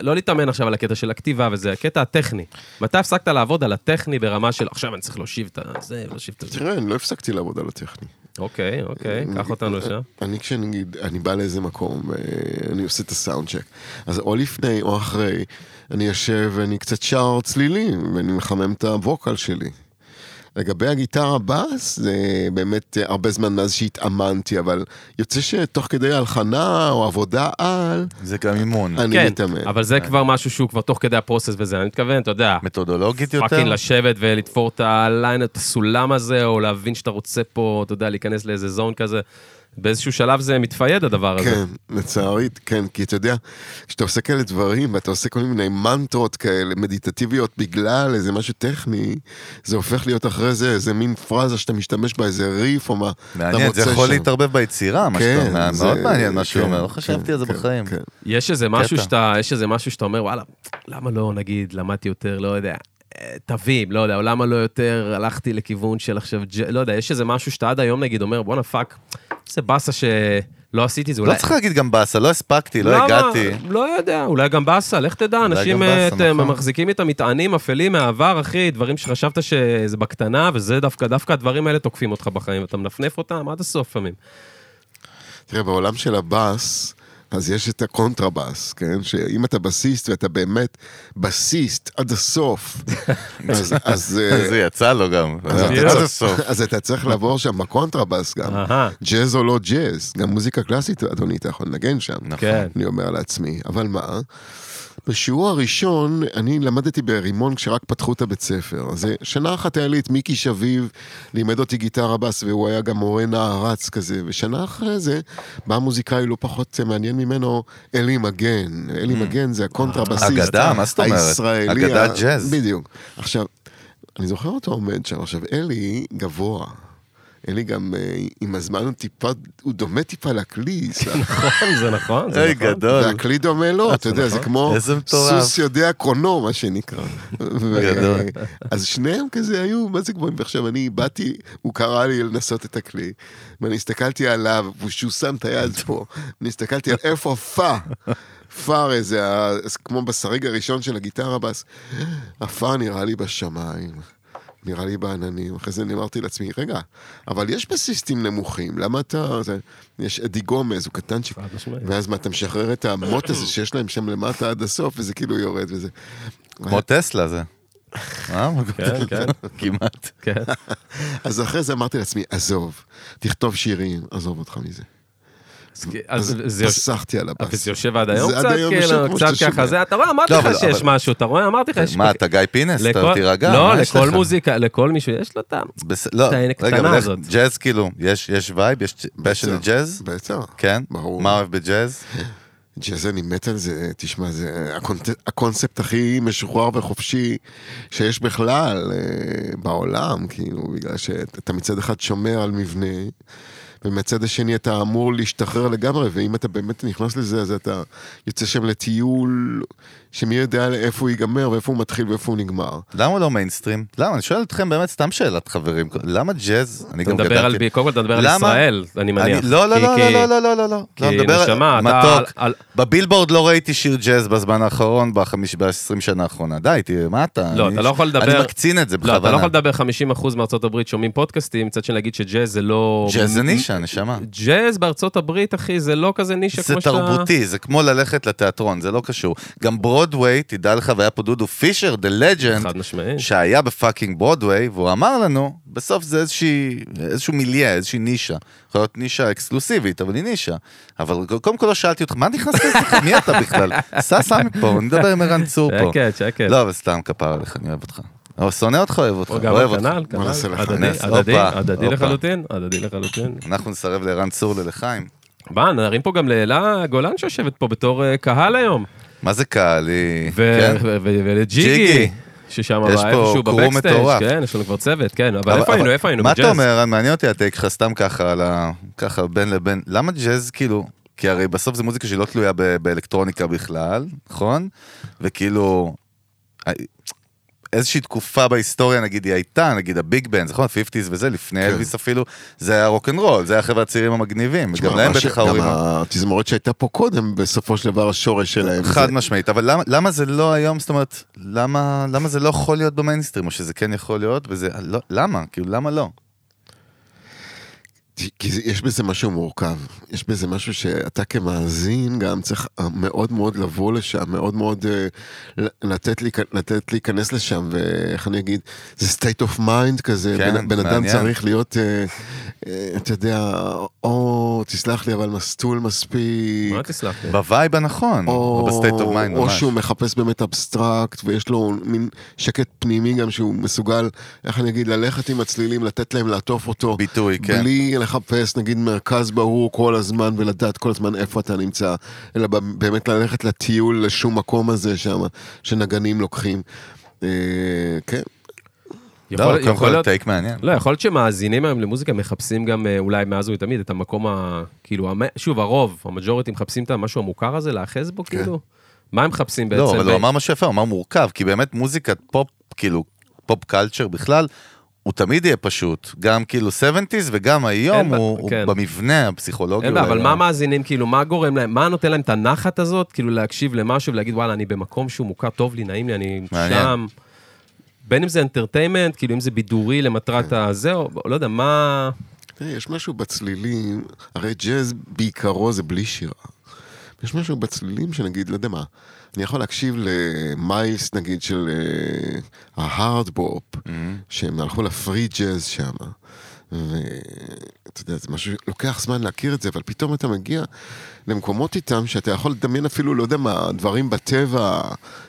לא להתאמן עכשיו על הקטע של הכתיבה וזה, הקטע הטכני. מתי הפסקת לעבוד על הטכני ברמה של עכשיו אני צריך להושיב את זה, להושיב את זה? תראה, אני לא הפסקתי לעבוד על הטכני. אוקיי, אוקיי, קח אותנו לשם. אני כשנגיד, אני בא לאיזה מקום, ואני עושה את הסאונד צ'ק, אז או לפני או אחרי, אני יושב ואני קצת שר צלילים, ואני מחמם את הווקל שלי. לגבי הגיטרה בס, זה באמת אה, הרבה זמן מאז שהתאמנתי, אבל יוצא שתוך כדי הלחנה או עבודה על, זה גם אימון. אני כן, מתאמן. אבל זה כבר משהו שהוא כבר תוך כדי ה process וזה, אני מתכוון, אתה יודע, מתודולוגית יותר? fucking לשבת ולתפור את ה line, את הסולם הזה, או להבין שאתה רוצה פה, אתה יודע, להיכנס לאיזה zone כזה. באיזשהו שלב זה מת fade הדבר הזה. כן, לצערי, כן, כי אתה יודע, כשאתה עושה כאלה דברים, ואתה עושה כל מיני מנטרות כאלה, מדיטטיביות, בגלל איזה משהו טכני, זה הופך להיות אחרי זה איזה מין פרזה שאתה משתמש בה, איזה ריף או מה. מעניין, זה יכול שם. להתערבב ביצירה, מה כן, שאתה אומר. זה- מאוד מעניין מה שהוא כן, אומר, לא כן, חשבתי על זה כן, בחיים. כן. יש איזה משהו. שאתה, יש איזה משהו שאתה אומר, וואלה, למה לא, נגיד, למדתי יותר, לא יודע, תווים, לא יודע, או למה לא יותר הלכתי לכיוון של עכשיו, לא יודע, יש איזה משהו שאתה עד היום, נגיד, אומר, בואנה fuck, איזה באסה שלא עשיתי זה, לא אולי... צריך להגיד גם באסה, לא הספקתי, לא למה? הגעתי. לא יודע, אולי גם באסה, לך תדע, אנשים את, אה, נכון. מחזיקים את המטענים אפלים מהעבר, אחי, דברים שחשבת שזה בקטנה, וזה דווקא, דווקא הדברים האלה תוקפים אותך בחיים, ואתה מנפנף אותם עד הסוף לפעמים. תראה, בעולם של הבאס, אז יש את הקונטרבאס, כן? שאם אתה בסיסט ואתה באמת בסיסט עד הסוף, *laughs* אז... אז אה, זה יצא לו גם. אז עד אתה צריך- הסוף. אז אתה צריך לעבור שם בקונטרבאס גם. ג'אז או לא ג'אז, גם מוזיקה קלאסית, אדוני, אתה יכול לנגן שם. נכון. כן. אני אומר לעצמי. אבל מה? בשיעור הראשון, אני למדתי ברימון כשרק פתחו את הבית ספר. אז אה, שנה אחת היה לי את מיקי שביב, לימד אותי גיטרה בס, והוא היה גם מורה נערץ כזה. ושנה אחרי זה, בא מוזיקאי לא פחות מעניין ממנו, אלי מגן. אלי מגן זה הקונטרבסיסט. אגדה, מה זאת אומרת? הישראלי. אגדת ה- ג'אז. בדיוק. עכשיו, אני זוכר אותו עומד שם. עכשיו, אלי גבוה. אלי גם אה, עם הזמן הוא טיפה, הוא דומה טיפה לכלי. *laughs* נכון, זה נכון, זה נכון. גדול. והכלי דומה לו, אתה יודע, זה כמו איזה מטורף. סוס יודע קרונו, מה שנקרא. *laughs* גדול. אז שניהם כזה היו, מה זה גבוהים? ועכשיו אני באתי, הוא קרא לי לנסות את הכלי, ואני הסתכלתי עליו, שהוא שם את היד פה, אני הסתכלתי על איפה הפה. פאר איזה, כמו בשריג הראשון של הגיטרה בס, הפאר נראה לי בשמיים. נראה לי בעננים. אחרי זה אני אמרתי לעצמי, רגע, אבל יש בסיסטים נמוכים, למה אתה... זה, יש אדי גומז, הוא קטנצ'יק. חד משמעית. ואז מה, אתה משחרר את המוט הזה שיש להם שם למטה עד הסוף, וזה כאילו יורד וזה. כמו טסלה זה. אה? כן, כן. כמעט. כן. *laughs* אז אחרי זה אמרתי לעצמי, עזוב, תכתוב שירים, עזוב אותך מזה. אז- פסחתי על הבאס. זה יושב עד היום קצת, כאילו, קצת ככה. זה, אתה רואה, אמרתי לא, לך שיש משהו, אתה רואה, אמרתי לך, יש... מה, אתה גיא פינס? אתה תירגע, לא, לכל? מוזיקה, לכל מישהו, יש לו את לא, הקטנה הזאת. ג'אז כאילו, יש vibe, יש passion לג'אז? בטח. כן? ברור. מה אוהב בג'אז? ג'אז אני מת על זה, תשמע, זה הקונספט הכי משוחרר וחופשי שיש בכלל אה, בעולם, כאילו, בגלל שאתה מצד אחד שומר על מבנה, ומצד השני אתה אמור להשתחרר לגמרי, ואם אתה באמת נכנס לזה, אז אתה יוצא שם לטיול, שמי יודע איפה הוא ייגמר, ואיפה הוא מתחיל ואיפה הוא נגמר. למה הוא לא מיינסטרים? למה? אני שואל אתכם באמת סתם שאלת חברים. למה ג'אז? אני גם מדבר על, גדלתי... קודם כל אתה מדבר על? ישראל, אני מניח. לא, לא, לא, כי- לא, לא, לא, לא, לא. כי לא, נשמה, אתה מתוק. בבילבורד לא ראיתי שיר ג'אז בזמן האחרון, ב-20 שנה האחרונה. די, תראה, מה אתה? לא, אתה לא יכול לדבר- אני מקצין את זה לא, אתה לא בכוונה. יכול לדבר 50% מארצות הברית שומעים פודקאסטים, מצד שני להגיד שג'אז זה לא... ג'אז זה נישה, נשמה. ג'אז בארצות הברית, אחי, זה לא כזה נישה זה כמו שאתה... תרבותי, זה כמו ללכת לתיאטרון, זה לא קשור. גם ברודוויי, תדע לך, והיה פה דודו פישר, The Legend, חד משמעית. שהיה בפאקינג ברודוויי, והוא אמר לנו, בסוף זה איזושהי, איזשהו מיליה, איזושהי נישה. יכול להיות נישה אקסקלוסיבית, אבל היא נישה. אבל קודם כל לא שאלתי אותך, מה נכנסת לשיחה? *laughs* מי אתה בכלל? סע, סע מפה, אני מדבר עם ערן צור פה. שקט, שקט. לא, אבל סתם כפר עליך, אני אוהב אותך. אבל שונא אותך, אוהב אותך, או גם אוהב אותך. כנ"ל, כנ"ל, לך הדדי. לחלוטין, הדדי לחלוטין. אנחנו נסרב לערן צור ללחיים. בא, נרים פה גם לאלה גולן שיושבת פה בתור אה, קהל היום. מה זה קהל? כן? ולג'יגי, ג'יגי. ששם פה איפשהו בבקסטייג'. כן, יש לנו כבר צוות, כן, אבל איפה היינו, איפה היינו? מה אתה? אומר? מעניין אותי הטייק שלך סתם ככה. ככה בין לבין. למה ג'אז כאילו... כי הרי בסוף זו מוזיקה שהיא לא תלויה ב- באלקטרוניקה בכלל, נכון? וכאילו... איזושהי תקופה בהיסטוריה, נגיד, היא הייתה, נגיד ה big band, נכון? 50's וזה, לפני כן. אלוויס אפילו, זה היה רוקנרול, זה היה החבר'ה הצעירים המגניבים, תשמע, גם להם בטח ההורים... גם התזמורת שהייתה פה קודם, בסופו של דבר השורש שלהם. חד זה- משמעית, אבל למה, למה זה לא היום, זאת אומרת, למה, למה זה לא יכול להיות במיינסטרים, או שזה כן יכול להיות, וזה, לא, למה? כאילו, למה לא? כי יש בזה משהו מורכב, יש בזה משהו שאתה כמאזין גם צריך אה, מאוד מאוד לבוא לשם, מאוד מאוד אה, לתת, להיכ- לתת להיכנס לשם, ואיך אני אגיד, זה state of mind כזה, כן, בן, בן אדם. צריך להיות, אה, אתה יודע, או תסלח לי, אבל מסטול מספיק. מה תסלח לי? ב vibe הנכון, או ב state of mind או ממש. שהוא מחפש באמת אבסטרקט, ויש לו מין שקט פנימי גם שהוא מסוגל, איך אני אגיד, ללכת עם הצלילים, לתת להם לעטוף אותו. ביטוי, כן. בלי לחפש נגיד מרכז ברור כל הזמן ולדעת כל הזמן איפה אתה נמצא, אלא באמת ללכת לטיול לשום מקום הזה שם, שנגנים לוקחים. אה, כן, יכול- לא, יכול להיות- טייק מעניין. לא, יכול להיות שמאזינים היום למוזיקה מחפשים גם אה, אולי מאז ומתמיד את המקום ה... כאילו, המ- שוב, הרוב, המג'וריטי מחפשים את המשהו המוכר הזה, להאחז בו, כאילו? מה הם מחפשים בעצם? כן. לא, אבל הוא אמר משהו יפה, הוא אמר מורכב, כי באמת מוזיקת פופ, כאילו, פופ culture בכלל, הוא תמיד יהיה פשוט. גם כאילו 70's וגם היום הוא הוא כן. במבנה הפסיכולוגי. אין בעיה, אבל מה מאזינים, כאילו, מה גורם להם, מה נותן להם את הנחת הזאת, כאילו, להקשיב למשהו ולהגיד, וואלה, אני במקום שהוא מוכר, טוב לי, נעים לי, אני מעניין. שם. בין אם זה entertainment, כאילו, אם זה בידורי למטרת כן. הזה, או או לא יודע, מה... תראה, יש משהו בצלילים, הרי ג'אז בעיקרו זה בלי שירה. יש משהו בצלילים שנגיד, לא יודע מה, אני יכול להקשיב למיילס נגיד של אה, ההארד בופ, שהם הלכו לפרי ג'אז שם. ואתה יודע, זה משהו, לוקח זמן להכיר את זה, אבל פתאום אתה מגיע למקומות איתם שאתה יכול לדמיין אפילו, לא יודע מה, דברים בטבע,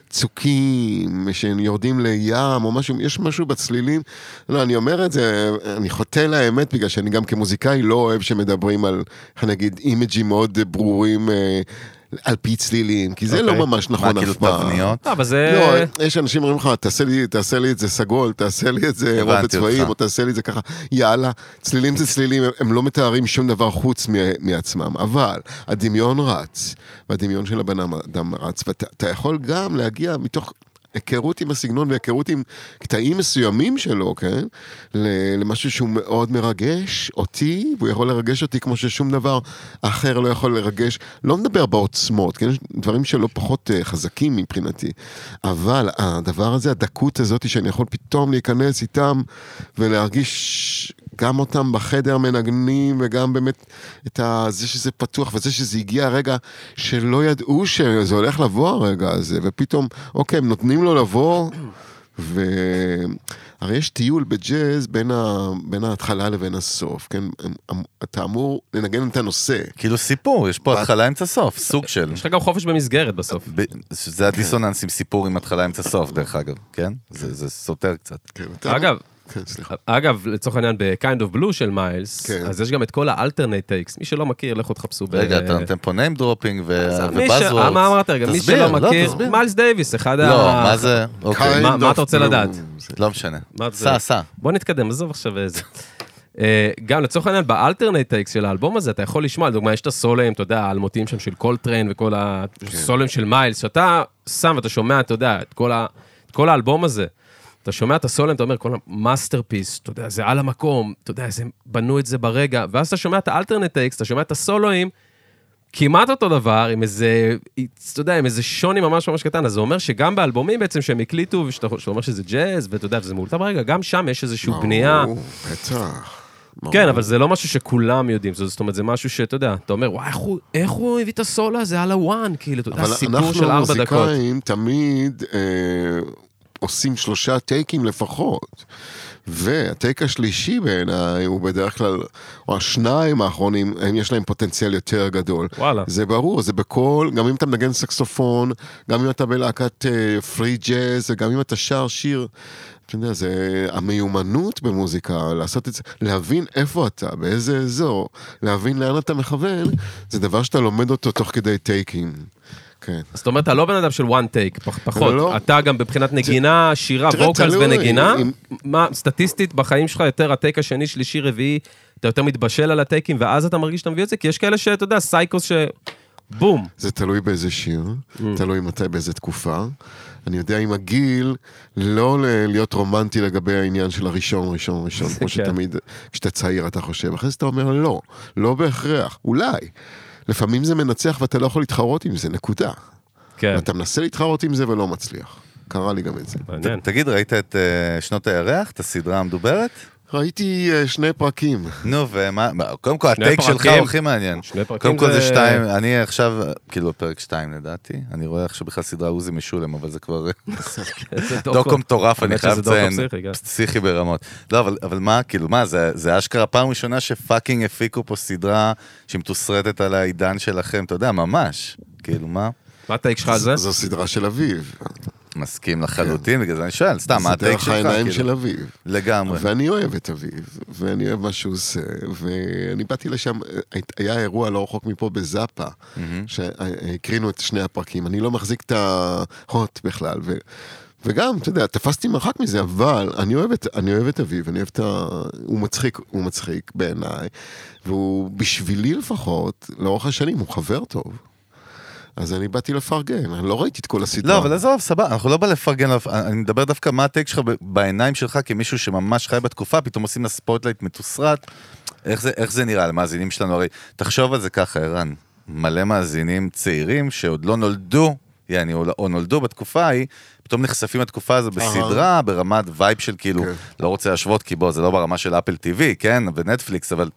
צוקים, שהם יורדים לים או משהו, יש משהו בצלילים. לא, אני אומר את זה, אני חוטא לאמת, בגלל שאני גם כמוזיקאי לא אוהב שמדברים על, אגיד, אימג'ים מאוד ברורים. על פי צלילים, כי זה אוקיי. לא ממש מה, נכון כאילו אף פעם. תבניות? לא, אבל זה... לא, יש אנשים אומרים לך, תעשה לי, תעשה לי את זה סגול, תעשה לי את זה רוב בצבעים. או תעשה לי את זה ככה, יאללה. צלילים זה צלילים, הם- הם לא מתארים שום דבר חוץ מ- מעצמם, אבל הדמיון רץ, והדמיון של הבן אדם רץ, ואתה אתה יכול גם להגיע מתוך היכרות עם הסגנון והיכרות עם קטעים מסוימים שלו, כן? למשהו שהוא מאוד מרגש אותי, והוא יכול לרגש אותי כמו ששום דבר אחר לא יכול לרגש. לא מדבר בעוצמות, כן? יש דברים שלא פחות אה, חזקים מבחינתי. אבל הדבר הזה, הדקות הזאת שאני יכול פתאום להיכנס איתם ולהרגיש גם אותם בחדר מנגנים וגם באמת את ה... זה שזה פתוח וזה שזה הגיע הרגע שלא ידעו שזה הולך לבוא הרגע הזה, ופתאום, אוקיי, הם נותנים לו לבוא, והרי יש טיול בג'אז בין, ה... בין ההתחלה לבין הסוף, כן? אתה אמור לנגן את הנושא. כאילו סיפור, יש פה התחלה אמצע סוף, סוג של... יש לך גם חופש במסגרת בסוף. ב- זה הדיסוננס עם סיפור עם התחלה אמצע סוף, דרך אגב, כן? זה זה סותר קצת. כן, אתה- אגב, כן, סליחה. אגב, לצורך העניין ב-Kind of Blue של מיילס, כן. אז יש גם את כל ה-alternate takes, מי שלא מכיר, לכו תחפשו. רגע, אתה נותן פה name dropping ובאזוורדס. מה אמרת רגע? מי שלא לא, מכיר. מיילס דייוויס, אחד ה... לא, מה זה? אוקיי, מה- of אתה רוצה. לדעת? לא משנה. סע, סע. בוא נתקדם, עזוב עכשיו איזה. אה, גם לצורך העניין, ב alternate takes של האלבום הזה, אתה יכול לשמוע, לדוגמה, יש את הסולואים, אתה יודע, האלמותיים שם של קולטריין וכל הסולואים של מיילס, שאתה שם ואתה שומע, אתה יודע, את כל האלבום הזה. אתה שומע את הסולואים, אתה אומר, כל ה masterpiece, אתה יודע, זה על המקום, אתה יודע, זה- בנו את זה ברגע, ואז אתה שומע את ה alternate takes, אתה שומע את הסולואים, כמעט אותו דבר, עם איזה, אתה יודע, עם איזה שוני ממש ממש קטן, אז זה אומר שגם באלבומים בעצם שהם הקליטו, ושאתה שאתה אומר שזה ג'אז, ואתה יודע, וזה מאולתר ברגע, גם שם יש איזושהי בנייה. בטח. כן, אבל זה לא משהו שכולם יודעים, זאת אומרת, זה משהו שאתה יודע, אתה אומר, וואי, איך הוא- איך הוא הביא את הסולו הזה על הוואן, כאילו, אתה יודע, אבל סיפור אנחנו של ארבע דקות. המוזיקאים תמיד אה, עושים שלושה טייקים לפחות. והטייק השלישי בעיניי הוא בדרך כלל, או השניים האחרונים, הם יש להם פוטנציאל יותר גדול. וואלה. זה ברור, זה בכל, גם אם אתה מנגן סקסופון, גם אם אתה בלהקת פרי ג'אז, וגם אם אתה שר שיר. אתה יודע, זה המיומנות במוזיקה, לעשות את זה, להבין איפה אתה, באיזה אזור, להבין לאן אתה מכוון, זה דבר שאתה לומד אותו תוך כדי טייקים. כן. זאת אומרת, אתה לא בן אדם של one take, פח- פחות. לא. אתה גם מבחינת נגינה, שירה, תראה, ווקלס ונגינה, אם- מה, סטטיסטית, בחיים שלך יותר הטייק השני, שלישי, רביעי, אתה יותר מתבשל על הטייקים, ואז אתה מרגיש שאתה מביא את זה, כי יש כאלה שאתה יודע, סייקוס ש... בום. זה תלוי באיזה שיר, Mm. תלוי מתי, באיזה תקופה. אני יודע עם הגיל, לא להיות רומנטי לגבי העניין של הראשון, ראשון, ראשון, *laughs* כמו כן. שתמיד, כשאתה צעיר אתה חושב. אחרי זה אתה אומר לא, לא בהכרח, אולי. לפעמים זה מנצח ואתה לא יכול להתחרות עם זה, נקודה. כן, ואתה מנסה להתחרות עם זה ולא מצליח. קרה לי גם את זה. מעניין. תגיד, ראית את אה, שנות הירח, את הסדרה המדוברת? ראיתי אה, שני פרקים. נו, ומה, מה, קודם כל, הטייק שלך. הוא הכי מעניין. שני פרקים קודם כל זה זה- שתיים, אני עכשיו, כאילו פרק שתיים לדעתי, אני רואה עכשיו בכלל סדרה עוזי משולם, אבל זה כבר זה דוקו מטורף, אני חייב לציין, פסיכי, כן. פסיכי ברמות. לא, אבל, אבל מה, כאילו, מה, זה, זה אשכרה פעם ראשונה שפאקינג הפיקו פה סדרה שמתוסרטת על העידן שלכם, אתה יודע, ממש. כאילו, מה? מה הטייק שלך על זה? זו סדרה של אביב. מסכים לחלוטין, בגלל זה אני שואל, סתם, מה זה הטייק דרך שלך? העיניים כאילו? של אביב. לגמרי. ואני אוהב את אביב, ואני אוהב מה שהוא עושה, ואני באתי לשם, היה אירוע לא רחוק מפה בזאפה, שהקרינו את שני הפרקים, אני לא מחזיק את ההוט בכלל, ו... וגם, אתה יודע, תפסתי מרחק מזה, אבל אני אוהב את, אני אוהב את אביב, אני אוהב את ה... הוא מצחיק, הוא מצחיק בעיניי, והוא בשבילי לפחות, לאורך השנים, הוא חבר טוב. אז אני באתי לפרגן, אני לא ראיתי את כל הסדרה. לא, אבל עזוב, סבבה, אנחנו לא בא לפרגן, אני מדבר דווקא מה ה take שלך בעיניים שלך כמישהו שממש חי בתקופה, פתאום עושים לה spotlight מתוסרט. איך זה, איך זה נראה למאזינים שלנו? הרי תחשוב על זה ככה, ערן, מלא מאזינים צעירים שעוד לא נולדו, יעני, או, או נולדו בתקופה ההיא, פתאום נחשפים לתקופה הזו בסדרה, ברמת vibe של כאילו, כן. לא רוצה להשוות, כי בוא, זה לא ברמה של אפל TV, כן, ונטפליקס, אבל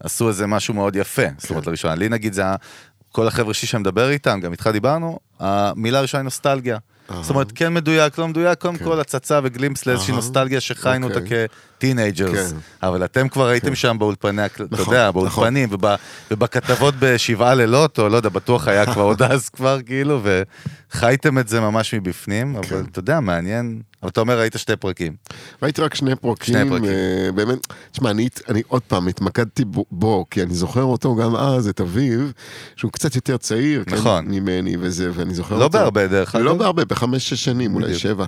עשו איזה משהו מאוד יפה. זאת אומרת, לראשונה, לי נגיד זה ה... כל החבר'ה שלי שאני מדבר איתם, גם איתך דיברנו, המילה הראשונה היא נוסטלגיה. זאת אומרת, כן מדויק, לא מדויק, קודם כל הצצה ו glimpse לאיזושהי. נוסטלגיה שחיינו אותה כטינג'רס. כן. אבל אתם כבר הייתם שם באולפני, הקל- אתה נכון, יודע, נכון. באולפנים, וב- ובכתבות בשבעה לילות, או לא יודע, בטוח היה כבר עוד אז כבר, כאילו, וחייתם את זה ממש מבפנים, כן. אבל אתה יודע, מעניין. אבל אתה אומר, ראית שתי פרקים. ראיתי רק שני פרקים, שני פרקים. אה, באמת, תשמע, אני, אני עוד פעם התמקדתי בו, כי אני זוכר אותו גם אז, את אביו, שהוא קצת יותר צעיר, נכון. כן, ממני וזה, ואני זוכר לא אותו. בהרבה, דרך אגב. לא בהרבה, בחמש-שש שנים, אולי בדיוק. שבע.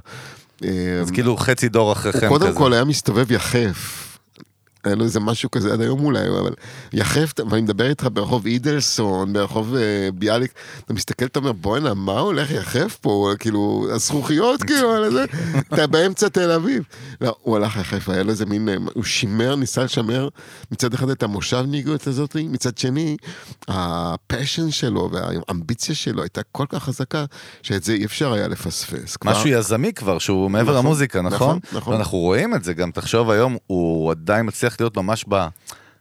אה, אז כאילו חצי דור אחריכם הוא כזה. קודם כל היה מסתובב יחף. היה לו איזה משהו כזה עד היום אולי, אבל יחף, ואני מדבר איתך ברחוב אידלסון, ברחוב אה, ביאליק, אתה מסתכל, אתה אומר, בואנה, מה הולך יחף פה? כאילו, הזכוכיות, כאילו, על זה, *laughs* אתה באמצע תל אביב. לא, הוא הלך יחף, היה לו איזה מין, אה, הוא שימר, ניסה לשמר מצד אחד את המושבניקות הזאת, מצד שני, ה passion שלו והאמביציה שלו הייתה כל כך חזקה, שאת זה אי אפשר היה לפספס. כבר- משהו יזמי כבר, שהוא מעבר נכון, למוזיקה, נכון? נכון, נכון. ואנחנו רואים את זה, גם תחשוב היום, הוא עדיין מצליח להיות ממש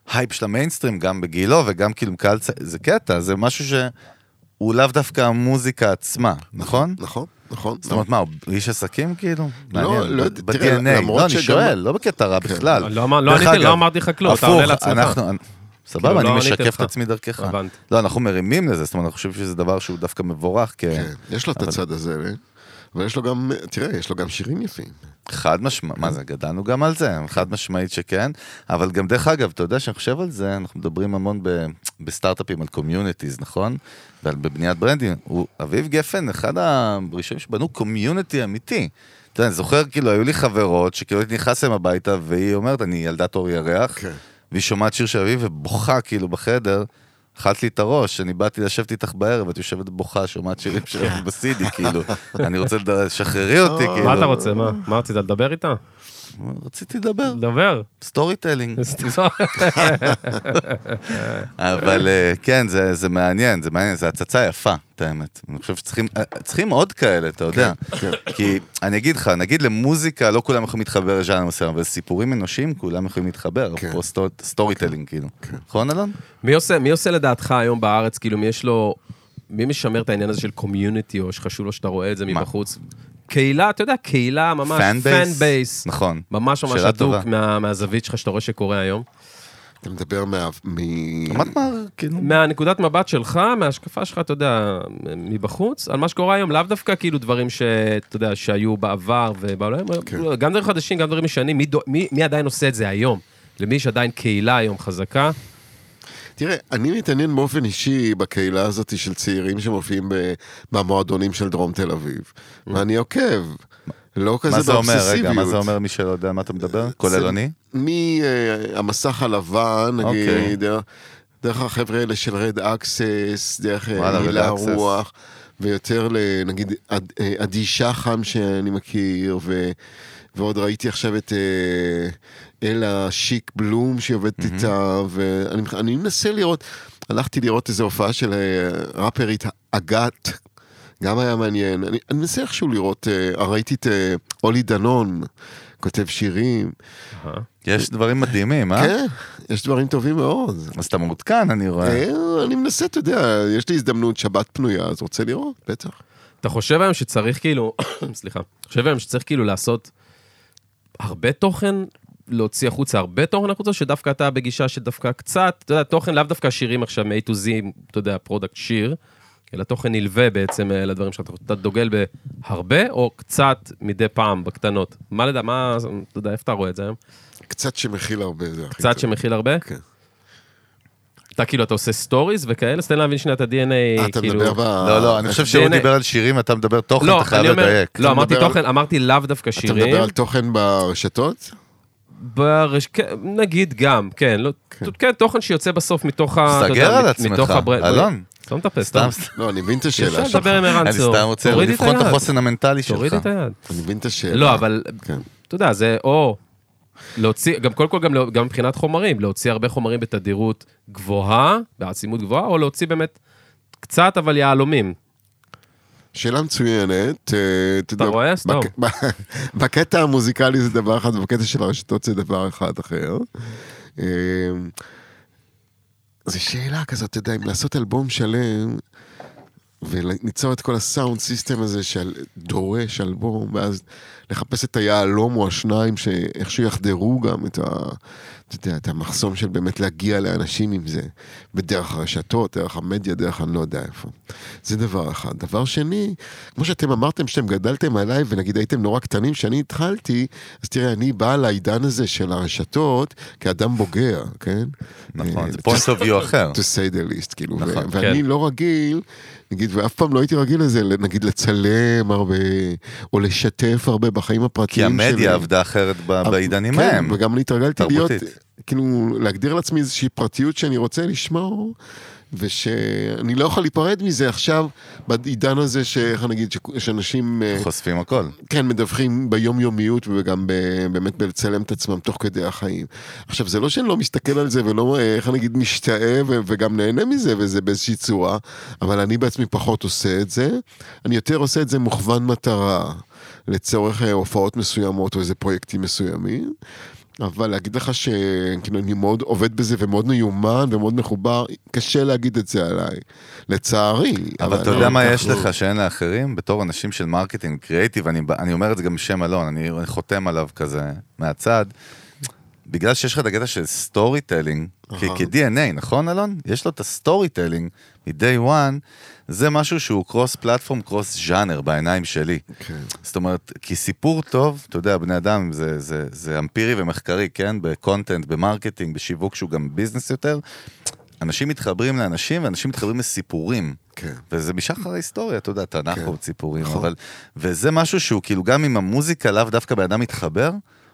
בהייפ של המיינסטרים, גם בגילו וגם כאילו קהל צ... זה קטע, זה משהו שהוא לאו דווקא המוזיקה עצמה, נכון? נכון, נכון. זאת אומרת, מה, הוא איש עסקים כאילו? לא, לא, תראה. למרות לא, אני שואל, לא בקטע רע בכלל. לא לא אגב, לא אמרתי לך כלום, אתה עונה לעצמך. אנחנו- סבבה, אני לא משקף. את עצמי דרכך. הבנתי. לא, אנחנו מרימים לזה, זאת אומרת, אני חושב שזה דבר שהוא דווקא מבורך. כן, יש לו את הצד הזה, אה? אבל יש לו גם, תראה, יש לו גם שירים יפים. חד משמעית, מה זה, גדלנו גם על זה, חד משמעית שכן, אבל גם דרך אגב, אתה יודע שאני חושב על זה, אנחנו מדברים המון ב, בסטארט-אפים על communities, נכון? ועל בבניית ברנדים. הוא, אביב גפן, אחד הראשונים שבנו community אמיתי. אתה יודע, אני זוכר, כאילו, היו לי חברות שכאילו הייתי נכנס להם הביתה, והיא אומרת, אני ילדת אור ירח, כן. והיא שומעת שיר של אביב ובוכה כאילו בחדר. אכלת לי את הראש, אני באתי לשבת איתך בערב, את יושבת בוכה, שומעת שירים של אביב בסידי, כאילו, אני רוצה, לד- שחררי אותי, *laughs* כאילו. מה אתה רוצה? מה? מה רצית לדבר איתה? רציתי לדבר, לדבר. storytelling. אבל אה, כן, זה, זה מעניין, זה מעניין, זה הצצה יפה, את האמת. אני חושב שצריכים אה, עוד כאלה, אתה יודע. כי אני אגיד לך, נגיד למוזיקה, לא כולם יכולים להתחבר לז'אנר מסוים, אבל סיפורים אנושיים, כולם יכולים להתחבר, כן. סטו- storytelling, כאילו. נכון, אלון? מי עושה, לדעתך היום בארץ, כאילו, מי יש לו, מי משמר את העניין הזה של community, או שחשוב לו שאתה רואה את זה? מבחוץ? קהילה, אתה יודע, קהילה ממש, fan fan base? base. נכון. ממש ממש הדוק. מה, מהזווית שלך שאתה רואה שקורה היום. אתה מדבר מה... מ- כאילו... מהנקודת מבט שלך, מההשקפה שלך, אתה יודע, מבחוץ, על מה שקורה היום, לאו דווקא כאילו דברים שאתה יודע, שהיו בעבר ובעולם, כן. גם דברים חדשים, גם דברים ישנים, מי, מי, מי עדיין עושה את זה היום? למי יש עדיין קהילה היום חזקה? תראה, אני מתעניין באופן אישי בקהילה הזאת של צעירים שמופיעים במועדונים של דרום תל אביב. ואני עוקב. לא כזה מה זה אומר? רגע, מה באובססיביות. זה אומר מי שלא יודע מה אתה מדבר? כולל אני? מהמסך הלבן, אוקיי. נגיד, דרך- דרך החבר'ה האלה של רד אקסס, דרך אה, Access. רוח, ויותר לנגיד אה, עדי שחם שאני מכיר, ו... ועוד ראיתי עכשיו את אה, אלה שיק בלום שעובדת איתה, ואני אני מנסה לראות, הלכתי לראות איזו הופעה של אה, ראפרית אגת, גם היה מעניין. אני, אני מנסה איכשהו לראות, אה, ראיתי את אה, אולי דנון, כותב שירים. יש דברים מדהימים, אה? כן, יש דברים טובים מאוד. אז אתה מעודכן, אני רואה. אה, אני מנסה, אתה יודע, יש לי הזדמנות, שבת פנויה, אז רוצה לראות, בטח. אתה חושב היום שצריך כאילו, *coughs* סליחה, חושב היום שצריך כאילו לעשות הרבה תוכן, להוציא החוצה הרבה תוכן החוצה, שדווקא אתה בגישה שדווקא קצת, אתה יודע, תוכן לאו דווקא שירים עכשיו מ-A to Z, אתה יודע, product שיר, אלא תוכן נלווה בעצם אה, לדברים שלך. אתה דוגל בהרבה, או קצת מדי פעם, בקטנות? מה לדע, מה, אתה יודע, איפה אתה רואה את זה היום? קצת שמכיל הרבה, זה הכי קצת טוב. שמכיל הרבה? כן. אתה כאילו, אתה עושה סטוריז וכאלה? אז תן להבין שנייה את ה-DNA, אה, אתה כאילו... מדבר ב... לא, לא, אני חושב שהוא DNA. דיבר על שירים, אתה מדבר תוכן, לא, אתה חייב אני לדייק. לא, אתה אמרתי תוכן, אמרתי לאו דווקא אתה שירים. מדבר על תוכן ברשתות? ברש... כן, נגיד גם, כן, לא, כן. תוכן שיוצא בסוף מתוך ה... אתה סגר על עצמך. אלון. לא מטפס, סתם. לא, אני מבין את השאלה אפשר שלך. לדבר עם ערן אני צור. סתם רוצה לבחון את. החוסן המנטלי שלך. תורידי את היד. אני מבין את השאלה. לא, אבל, כן. אתה יודע, זה או להוציא, גם קודם כל, גם, לא- גם מבחינת חומרים, להוציא הרבה חומרים בתדירות גבוהה, בעצימות גבוהה, או להוציא באמת קצת, אבל יהלומים. שאלה מצוינת. אה, אתה רואה? סתום. *laughs* בקטע המוזיקלי זה דבר אחד, ובקטע של הרשתות זה דבר אחד אחר. אה, זו שאלה כזאת, אתה יודע, אם לעשות אלבום שלם, וליצור את כל הסאונד סיסטם הזה שדורש אלבום, ואז לחפש את היהלום או השניים שאיכשהו יחדרו גם את, ה, אתה יודע, את המחסום של באמת להגיע לאנשים עם זה, בדרך הרשתות, דרך המדיה, דרך אני לא יודע איפה. זה דבר אחד. דבר שני, כמו שאתם אמרתם שאתם גדלתם עליי, ונגיד הייתם נורא קטנים כשאני התחלתי, אז תראה, אני בא לעידן הזה של הרשתות כאדם בוגר, כן? נכון, אה, זה point of view אחר. to say the least, כאילו, נכון, ואני כן. לא רגיל, נגיד, ואף פעם לא הייתי רגיל לזה, נגיד לצלם הרבה, או לשתף הרבה בחיים כי הפרטיים שלי. המדיה עבדה אחרת ב- בעידנים כן, ההם. וגם אני התרגלתי להיות. כאילו, להגדיר לעצמי איזושהי פרטיות שאני רוצה לשמור, ושאני לא יכול להיפרד מזה עכשיו, בעידן הזה, שאיך נגיד, שאנשים... אה, חושפים הכל. כן, מדווחים ביומיומיות וגם ב- באמת בלצלם את עצמם תוך כדי החיים. עכשיו, זה לא שאני לא מסתכל על זה ולא, אה, איך אני אגיד, משתאה ו- וגם נהנה מזה, וזה באיזושהי צורה, אבל אני בעצמי פחות עושה את זה. אני יותר עושה את זה מוכוון מטרה, לצורך אה, הופעות מסוימות או איזה פרויקטים מסוימים. אבל להגיד לך שכאילו אני מאוד עובד בזה ומאוד מיומן ומאוד מחובר, קשה להגיד את זה עליי, לצערי. אבל אתה יודע לא מה כל יש לך שאין לאחרים? בתור אנשים של marketing creative, אני, אני אומר את זה גם בשם אלון, אני, אני חותם עליו כזה מהצד. בגלל שיש לך את הקטע של storytelling. כ-DNA, נכון אלון? יש לו את ה storytelling מ-day one, זה משהו שהוא cross platform, cross ז'אנר בעיניים שלי. כן. זאת אומרת, כי סיפור טוב, אתה יודע, בני אדם זה, זה, זה אמפירי ומחקרי, כן? ב content, ב marketing, בשיווק שהוא גם business יותר. אנשים מתחברים לאנשים ואנשים מתחברים לסיפורים. כן. וזה משחר ההיסטוריה, אתה יודע, תנ"ך כן, הוא סיפורים, נכון. אבל... וזה משהו שהוא כאילו, גם אם המוזיקה לאו דווקא בן אדם מתחבר,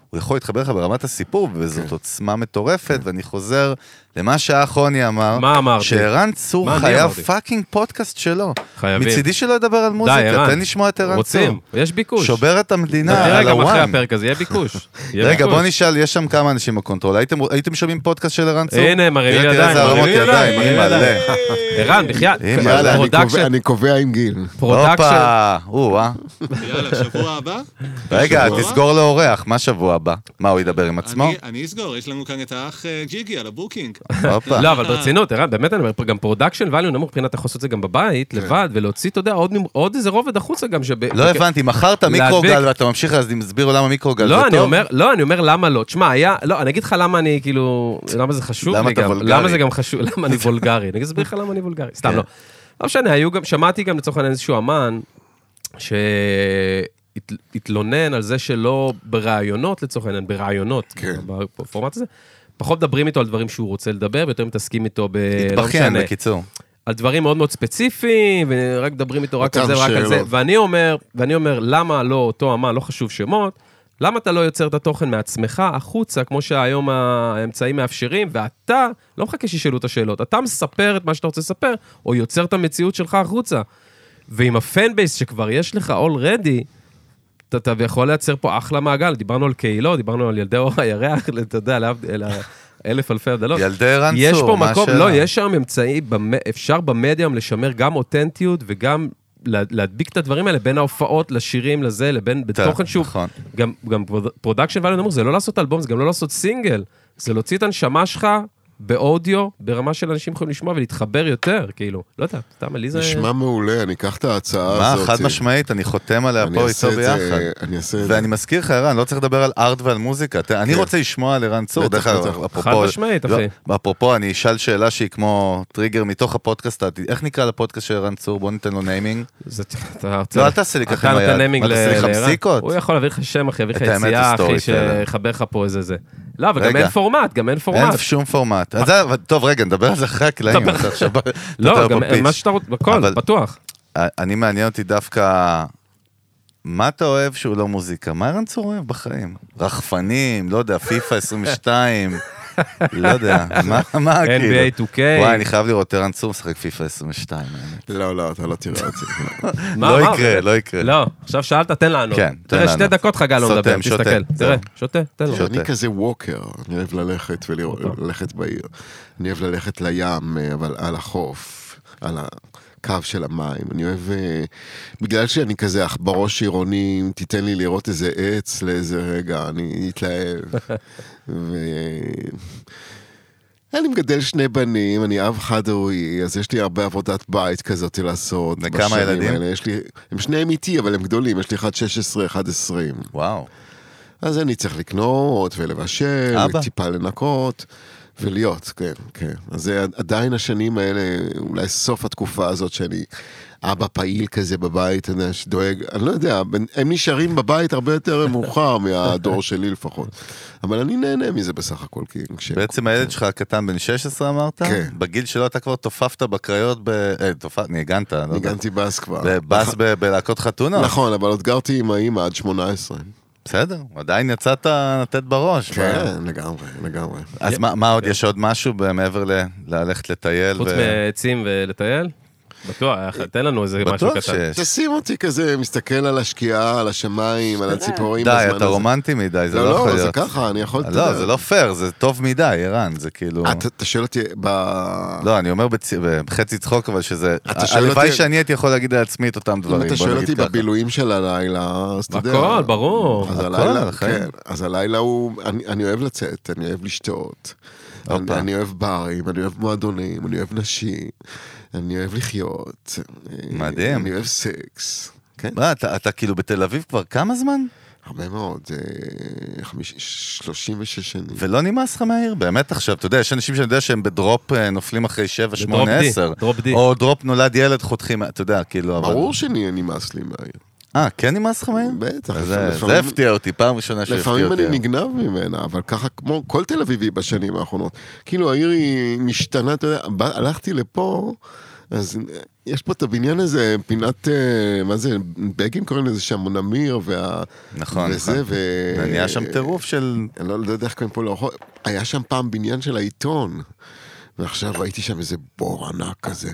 הוא יכול להתחבר לך ברמת הסיפור, וזאת כן. עוצמה מטורפת, ואני חוזר למה שהאח רוני אמר. מה אמרתי? שערן צור אני חייב? fucking פודקאסט שלו. חייבים. מצידי שלא ידבר על מוזיקה. תן לשמוע את ערן צור. רוצים, יש ביקוש. שובר את המדינה תראה על גם אחרי ה one. הפרק הזה, יהיה ביקוש. *laughs* רגע. בוא נשאל, יש שם כמה אנשים ב control. הייתם- שומעים פודקאסט של ערן צור? הנה, מרימים ידיים, תראה איזה הרמות ידיים, אימא'לה. מרימים *laughs* ערן, בחייאת. אני קובע- אני עם גיל. production. הופה, או-אה. יאללה, שבוע הבא? רגע? תסגור לו אורח, מה שבוע הבא? מה, הוא ידבר עם עצמו? אני- אסגור, יש לנו כאן את האח אה, ג'יגי על ה booking. לא, אבל ברצינות, ערן, באמת אני אומר, גם production value נמוך מבחינת יכול לעשות את זה גם בבית, לבד, ולהוציא, אתה יודע, עוד איזה רובד החוצה גם שב... לא הבנתי, מכרת מיקרוגל ואתה ממשיך להסביר למה מיקרוגל זה לא, טוב? אני אומר, לא, אני אומר למה לא. תשמע, היה, לא, אני אגיד לך למה אני כאילו, למה זה חשוב למה לי גם? למה זה גם חשוב, למה אני וולגרי, אני אסביר לך למה אני וולגרי, סתם כן. לא. לא משנה, היו גם, שמעתי גם לצורך העניין איזשהו אמן, שהתלונן על זה שלא בראיונות, לצורך העניין, בראיונות, כן. בפורמט הזה, פחות מדברים איתו על דברים שהוא רוצה לדבר, ויותר מתעסקים איתו ב... לא התבכיין, משנה. בקיצור. על דברים מאוד מאוד ספציפיים, ורק מדברים איתו רק על זה ורק על זה. ואני אומר, ואני אומר, למה לא אותו אמן, לא חשוב שמות, למה אתה לא יוצר את התוכן מעצמך החוצה, כמו שהיום האמצעים מאפשרים, ואתה, לא מחכה שישאלו את השאלות, אתה מספר את מה שאתה רוצה לספר, או יוצר את המציאות שלך החוצה. ועם הפן בייס שכבר יש לך already, אתה, יכול לייצר פה אחלה מעגל, דיברנו על קהילות, דיברנו על ילדי אור הירח, *laughs* אתה יודע, להבדיל, אלף אלפי הבדלות. ילדי ערן יש צור, פה מה מקום, השאלה? לא, יש שם אמצעי, אפשר במדיום לשמר גם אותנטיות וגם לה- להדביק את הדברים האלה בין ההופעות לשירים לזה, לבין בתוכן שהוא... נכון. גם, גם production value נמוך, זה לא לעשות אלבום, זה גם לא לעשות סינגל, זה להוציא את הנשמה שלך באודיו, ברמה של אנשים יכולים לשמוע ולהתחבר יותר, כאילו, לא יודע, סתם, לי זה... נשמע מעולה, אני אקח את ההצעה מה, הזאת. חד משמעית, אני חותם עליה אני פה אעשה איתו את זה- ביחד. אני אעשה את זה. ואני מזכיר לך, ערן, לא צריך לדבר על art ועל מוזיקה. אני כן. רוצה לשמוע על ערן צור. דרך אגב. אפרופו- חד משמעית, לא, אחי. אפרופו, אני אשאל שאלה שהיא כמו טריגר מתוך הפודקאסט. איך נקרא לפודקאסט של ערן צור? בוא ניתן לו naming. אתה. לא, אל תעשה לי ככה עם אתה היד. נותן מה, תעשה לי לערן? הוא יכול להביא לך שם, אחי, יביא לך יציאה, זה אחי. שיחבר לך פה איזה זה. לא, אבל גם רגע. אין פורמט, גם אין אין פורמט. שום פורמט. אז זה- טוב, רגע, נדבר על זה אחרי הקלעים. אתה עכשיו לא, גם. מה שאתה רוצה, הכל, פתוח. אני מעניין אותי דווקא, מה אתה אוהב שהוא לא מוזיקה? מה ערן צור אוהב בחיים? רחפנים, לא יודע, פיפא 22, *laughs* לא יודע, מה, מה *laughs* כאילו? NBA 2K. וואי, אני חייב לראות ערן צור משחק פיפא 22, האמת. לא, לא, אתה לא תראה את זה. לא יקרה? לא יקרה. לא, עכשיו שאלת, תן לענות. כן, תן תראה, שתי לענות. דקות חגל לא מדבר, תסתכל. תראה, שותה, תן לו. אני כזה ווקר, אני אוהב ללכת וללכת בעיר. אני אוהב ללכת לים, אה, אבל על החוף, על הקו של המים. אני אוהב, אה, בגלל שאני כזה בראש עירוני, אם תיתן לי לראות איזה עץ לאיזה רגע, אני אתלהב. *laughs* ו... אני מגדל שני בנים, אני אב חד-הורי, אז יש לי הרבה עבודת בית כזאת לעשות. וכמה ילדים? האלה. יש לי, הם שניהם איתי, אבל הם גדולים, יש לי אחד 16, אחד 20. וואו. אז אני צריך לקנות ולבשל, אבא. טיפה לנקות ולהיות, כן, כן. אז זה עדיין השנים האלה, אולי סוף התקופה הזאת שאני אבא פעיל כזה בבית, אתה יודע, שדואג, אני לא יודע, הם נשארים בבית הרבה יותר מאוחר *laughs* מהדור שלי לפחות. אבל אני נהנה מזה בסך הכל, כי כש... בעצם הילד שלך הקטן בן 16 אמרת? כן. בגיל שלו אתה כבר תופפת בקריות ב... אה, תופפת, ניגנת, לא. ניגנתי בס כבר. בבאס ב- בלהקות חתונות. נכון, אבל עוד גרתי עם האימא עד 18. בסדר, עדיין יצאת לתת בראש. כן, לגמרי, לגמרי. אז מה- מה עוד, יש עוד משהו מעבר ל- ללכת לטייל? חוץ ו- מעצים ולטייל? בטוח, תן לנו איזה משהו בטוח קטן. שיש. תשים אותי כזה, מסתכל על השקיעה, על השמיים, על הציפורים די, אתה. רומנטי מדי, זה לא, לא יכול לא, זה להיות. ככה, אני יכול... לא. זה לא פייר, זה טוב מדי, ערן, זה כאילו... אה, אתה- שואל אותי ב... לא, אני אומר בחצי צחוק, אבל שזה... הלוואי שאני הייתי יכול להגיד לעצמי את אותם דברים, אם אתה שואל אותי. בבילויים של הלילה, אז אתה יודע... הכל, ברור. אז הלילה. כן, אז הלילה הוא, אני, אני אוהב לצאת, אני אוהב לשתות. אני אוהב ברים, אני אוהב מועדונים, אני אוהב נשים, אני אוהב לחיות. מדהים. אני אוהב סקס, כן, מה, אתה אתה כאילו בתל אביב כבר כמה זמן? הרבה מאוד, אה, חמיש- 36 שנים. ולא נמאס לך מהעיר? באמת עכשיו, אתה יודע, יש אנשים שאני יודע שהם ב drop אה, נופלים אחרי 7, 8, ב-drop D, 10. drop D. או drop נולד ילד, חותכים, אתה יודע, כאילו, אבל... ברור שאני נמאס לי מהעיר. אה, כן נמאס לך מהעיר? בטח, זה- לפעמים- הפתיע אותי, פעם ראשונה שהפתיע לפעמים אותי. אני נגנב ממנה, אבל ככה כמו כל תל אביבי בשנים האחרונות. כאילו העיר היא משתנה, אתה יודע, הלכתי לפה, אז יש פה את הבניין הזה, פינת, אה, מה זה, בגין קוראים לזה שם, מונמיר, וה... נכון, וזה, נכון. ו... נהיה שם טירוף של... אני לא יודע איך קוראים פה לאחור, היה שם פעם בניין של העיתון. ועכשיו ראיתי שם איזה בור ענק כזה.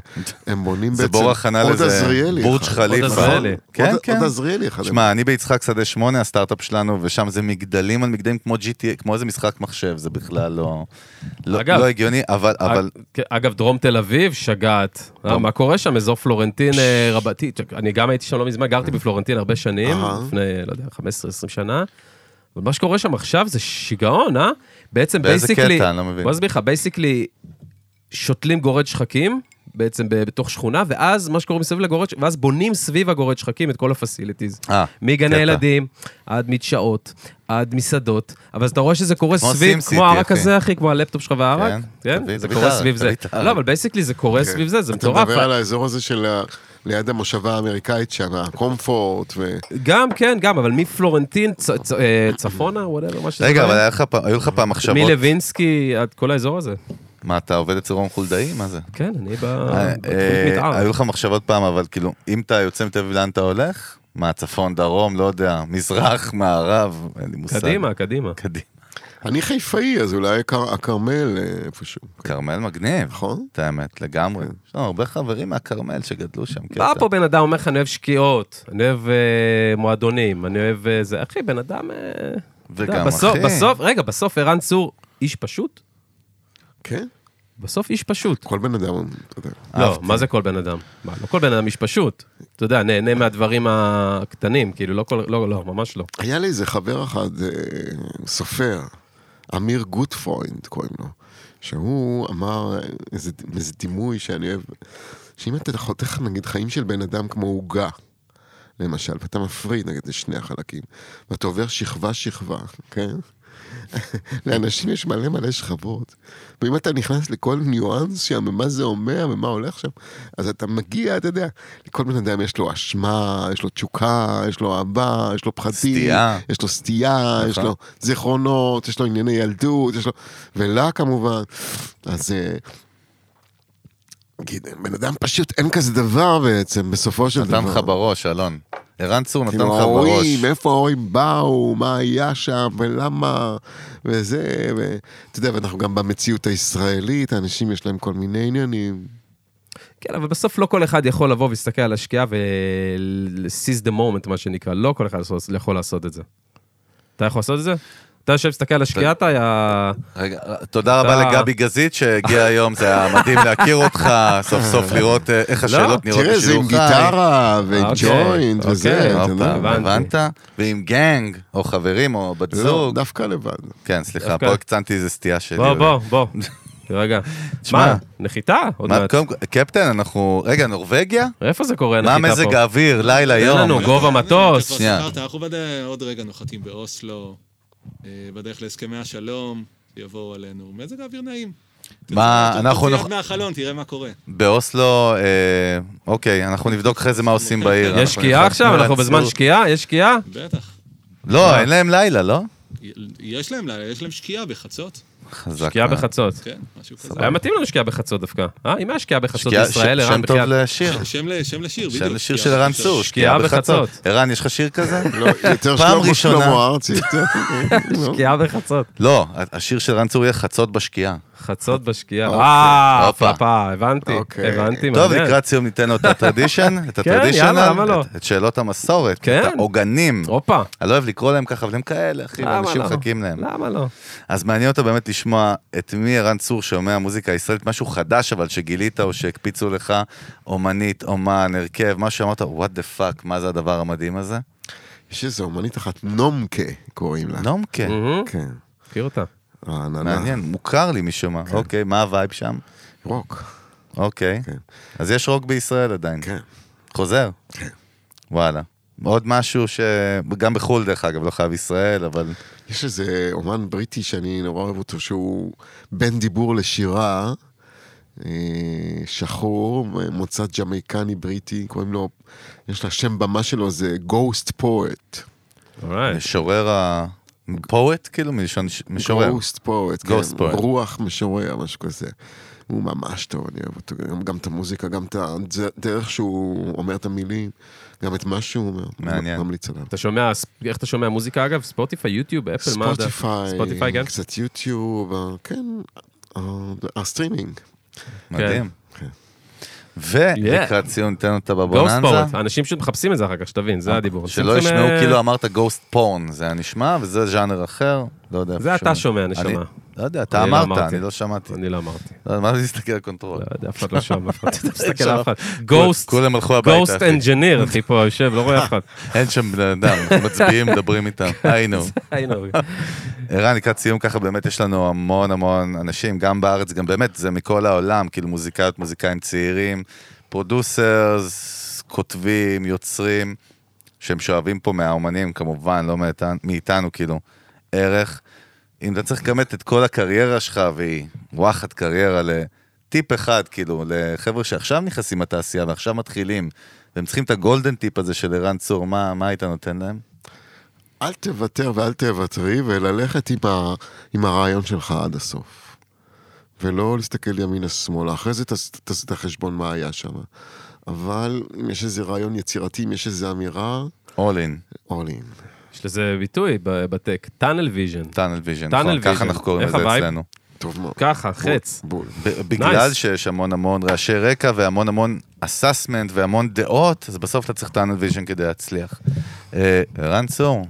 הם בונים זה בעצם בור הכנה עוד לזה עזריאלי בורג'. חליפה. עוד עזריאלי. כן, עוד- כן. עוד עזריאלי אחד. שמע, אני ביצחק שדה 8, הסטארט-אפ שלנו, ושם זה מגדלים על מגדלים כמו GTA, כמו איזה משחק מחשב, זה בכלל לא, לא, אגב- לא הגיוני, אבל, אבל כן, אגב, דרום תל אביב, שגעת. אה. מה קורה שם? אזור פלורנטין אה, רבתי. אני גם הייתי שם לא מזמן, גרתי בפלורנטין הרבה שנים. לפני, לא יודע, 15-20 שנה. אבל מה שקורה שם עכשיו זה שיגעון, אה? בעצם באיזה basically... קטע? אני לא מבין. בוא אסביר לך, basically, שותלים גורד שחקים, בעצם בתוך שכונה, ואז מה שקורה מסביב לגורד, ואז בונים סביב הגורד שחקים את כל ה facilities. אה, מגני ילדים, עד מדשאות, עד מסעדות, אבל אתה רואה שזה קורה כמו סביב, כמו הערק. הזה, אחי, כמו הלפטופ שלך והערק, כן, כן? תביא- זה קורה סביב זה. לא, אבל basically זה קורה סביב זה, זה אתה מטורף. מדבר על האזור הזה של ה- ליד המושבה האמריקאית שם, הקומפורט, ו... גם, כן, גם, אבל מפלורנטין, צ- צ- אה, צפונה, whatever, מה שזה רגע, לא אבל היו לך פעם מחשבות, מלווינסקי עד כל האזור הזה. מה, אתה עובד אצל רון חולדאי? מה זה? כן, אני ב- אה, בתוכנית אה, מתאר. היו לך מחשבות פעם, אבל כאילו, אם אתה יוצא מתל אביב, לאן אתה הולך? מה, צפון, דרום, לא יודע, מזרח, *laughs* מערב, אין לי מושג. קדימה, קדימה. קדימה. אני חיפאי, אז אולי הכר- הכרמל אה, איפשהו. כרמל מגניב. נכון? את האמת, לגמרי. יש לנו הרבה חברים מהכרמל שגדלו שם. בא. פה בן אדם, אומר לך, אני אוהב שקיעות, אני אוהב אה, מועדונים, אני אוהב אה, זה. אחי, בן אדם... אה, וגם, אחי. בסוף, רגע, בסוף ערן צור, איש פשוט? כן. בסוף איש פשוט. כל בן אדם, אתה יודע. לא. מה זה כל בן אדם? מה, לא כל בן אדם איש פשוט. אתה יודע, נהנה מהדברים הקטנים, כאילו, לא כל... לא, לא, ממש לא. היה לי איזה חבר אחד, אה, סופר, אמיר גוטפרוינד קוראים לו, שהוא אמר איזה, איזה דימוי שאני אוהב, שאם אתה חותך נגיד חיים של בן אדם כמו עוגה, למשל, ואתה מפריד נגיד לשני החלקים, ואתה עובר שכבה שכבה, כן? לאנשים יש מלא מלא שכבות, ואם אתה נכנס לכל ניואנס שם, ומה זה אומר, ומה הולך שם, אז אתה מגיע, אתה יודע, לכל בן אדם יש לו אשמה, יש לו תשוקה, יש לו אהבה, יש לו פחדים, סטייה. יש לו סטייה, יש נכון. לו זיכרונות, יש לו ענייני ילדות, יש לו... ולה כמובן. אז... אה, בן אדם פשוט, אין כזה דבר בעצם, בסופו של דבר. נתן לך בראש, אלון. ערן צור נתן כאילו לך בראש. ההורים, מאיפה ההורים באו, מה היה שם, ולמה, וזה, ואתה יודע, ואנחנו גם במציאות הישראלית, האנשים יש להם כל מיני עניינים. כן, אבל בסוף לא כל אחד יכול לבוא ולהסתכל על השקיעה ול-seize the moment, מה שנקרא. לא כל אחד יכול לעשות את זה. אתה יכול לעשות את זה? אתה יושב להסתכל על השקיעה, אתה היה... רגע, תודה רבה לגבי גזית שהגיע היום, זה היה מדהים להכיר אותך, סוף סוף לראות אה, איך השאלות נראות לא, תראה, זה עם בשידור חי. גיטרה, ועם אוקיי, ג'וינט, אוקיי, וזה, אתה הופה, יודע. הבנתי. הבנת? ועם גנג, או חברים, או בת לא, זוג. דווקא לבד. כן, סליחה, פה הקצנתי איזה סטייה שלי. בוא, בוא, בוא. *laughs* רגע. תשמע. מה, נחיתה? עוד מה, מעט. קודם כל, קפטן, אנחנו... רגע, נורבגיה? איפה זה קורה, מה נחיתה פה? מזג האוויר, לילה, תן יום? לנו גובה מטוס. אתה כבר שנייה. אנחנו עוד רגע נוחתים באוסלו, בדרך להסכמי השלום, שיבואו עלינו. מזג האוויר נעים. מה, אנחנו... נוח- מהחלון, תראה מה קורה. באוסלו, אה, אוקיי, אנחנו נבדוק אחרי זה מה עושים בעיר. יש אנחנו שקיעה עכשיו? אנחנו בזמן. שקיעה? יש שקיעה? בטח. לא, אין להם לילה, לא? יש להם לילה, יש להם שקיעה בחצות. חזק. שקיעה. בחצות. כן, משהו כזה. היה מתאים לנו שקיעה בחצות דווקא. אה, אם היה שקיעה בחצות בישראל, ערן, שם טוב בחייאת. *laughs* לשיר. שם לשיר, בדיוק. שם לשיר של ערן. צור, שקיעה בחצות. ערן, יש לך שיר כזה? *laughs* לא, יותר פעם שלמה ארצי. יותר- לא. *laughs* שקיעה בחצות. לא, השיר של ערן צור יהיה חצות בשקיעה. חצות בשקיעה. אוקיי. אה, הופה. פאפה, הבנתי, אוקיי. הבנתי, טוב. לקראת סיום ניתן לו את הטרדישן, את כן, הטרדישנל, למה לא? את- שאלות המסורת, כן. את העוגנים. הופה. אני לא אוהב לקרוא להם ככה, אבל הם כאלה, אחי, למה ואנשים לא? מחכים להם. למה לא? אז מעניין אותו באמת לשמוע את מי ערן צור שומע מוזיקה ישראלית, משהו חדש אבל שגילית או שהקפיצו לך, אומנית, אומן, הרכב, משהו שאמרת, what the fuck, מה זה הדבר המדהים הזה? יש איזו אומנית אחת, נומקה קוראים לה. נומקה, כן. מכיר אותה. רעננה. מעניין, מוכר לי משום מה. אוקיי, מה ה vibe שם? רוק. אוקיי. כן. אז יש רוק בישראל עדיין. כן. חוזר? כן. וואלה. עוד משהו ש... גם בחו"ל דרך אגב, לא חייב ישראל, אבל... יש איזה אומן בריטי שאני נורא אוהב אותו, שהוא בין דיבור לשירה, אה, שחור, מוצא ג'מייקני בריטי, קוראים לו, יש לה שם במה שלו, זה Ghost Poet. משורר ה... פואט, כאילו, מלשון משורר. Ghost Poet, Ghost כן, Poet. רוח משורר, משהו כזה. הוא ממש טוב, אני אוהב אותו, גם, גם את המוזיקה, גם את הדרך שהוא אומר את המילים, גם את מה שהוא אומר. מעניין. ממליץ עליו. אתה שומע, איך אתה שומע מוזיקה אגב? ספוטיפיי, יוטיוב, אפל, מה אתה? ספוטיפיי, ספוטיפיי, כן? קצת יוטיוב, אה, כן, אה, הסטרימינג. מדהים. כן. ולקראת ציון ניתן אותה גוסט בבוננזה. פורט, אנשים פשוט מחפשים את זה אחר כך, שתבין, זה הדיבור. שלא ישמעו אה, כאילו אמרת גוסט פורן, זה היה נשמע, וזה ז'אנר אחר, לא יודע. זה אתה שומע. נשמה. לא יודע, אתה לא אמרת. אני לא שמעתי. אני לא אמרתי. לא מה זה להסתכל על קונטרול? לא יודע, אף אחד לא שם, אף אחד לא *laughs* מסתכל. על אף אחד. גוסט, כולם הלכו הביתה, גוסט. אנג'יניר, אחי פה יושב, לא רואה אף אחד. *laughs* אין שם בני אדם, מצביעים, מדברים איתם. *laughs* היינו. הנה, ערן, לקראת סיום ככה, באמת יש לנו המון המון אנשים, גם בארץ, גם באמת, זה מכל העולם, כאילו מוזיקאיות, מוזיקאים צעירים, producers, כותבים, יוצרים, שהם שואבים פה מהאומנים, כמובן, לא מאיתנו, כאילו, ערך. אם אתה צריך לכמת את כל הקריירה שלך, והיא וואחד קריירה לטיפ אחד, כאילו, לחבר'ה שעכשיו נכנסים לתעשייה ועכשיו מתחילים, והם צריכים את ה golden טיפ הזה של ערן צור, מה, מה היית נותן להם? אל תוותר ואל תוותרי, וללכת עם, ה, עם הרעיון שלך עד הסוף. ולא להסתכל ימינה-שמאלה, אחרי זה תעש- תעשה את החשבון מה היה שם. אבל אם יש איזה רעיון יצירתי, אם יש איזה אמירה, all in. all in. יש לזה ביטוי ב- בטק, tunnel vision. tunnel vision, Tunnel נכון, ככה. אנחנו קוראים לזה? אצלנו. טוב מאוד. ככה, חץ. בגלל. שיש המון המון רעשי רקע והמון המון assessment והמון דעות, אז בסוף אתה צריך tunnel vision כדי להצליח. אה, ערן צור,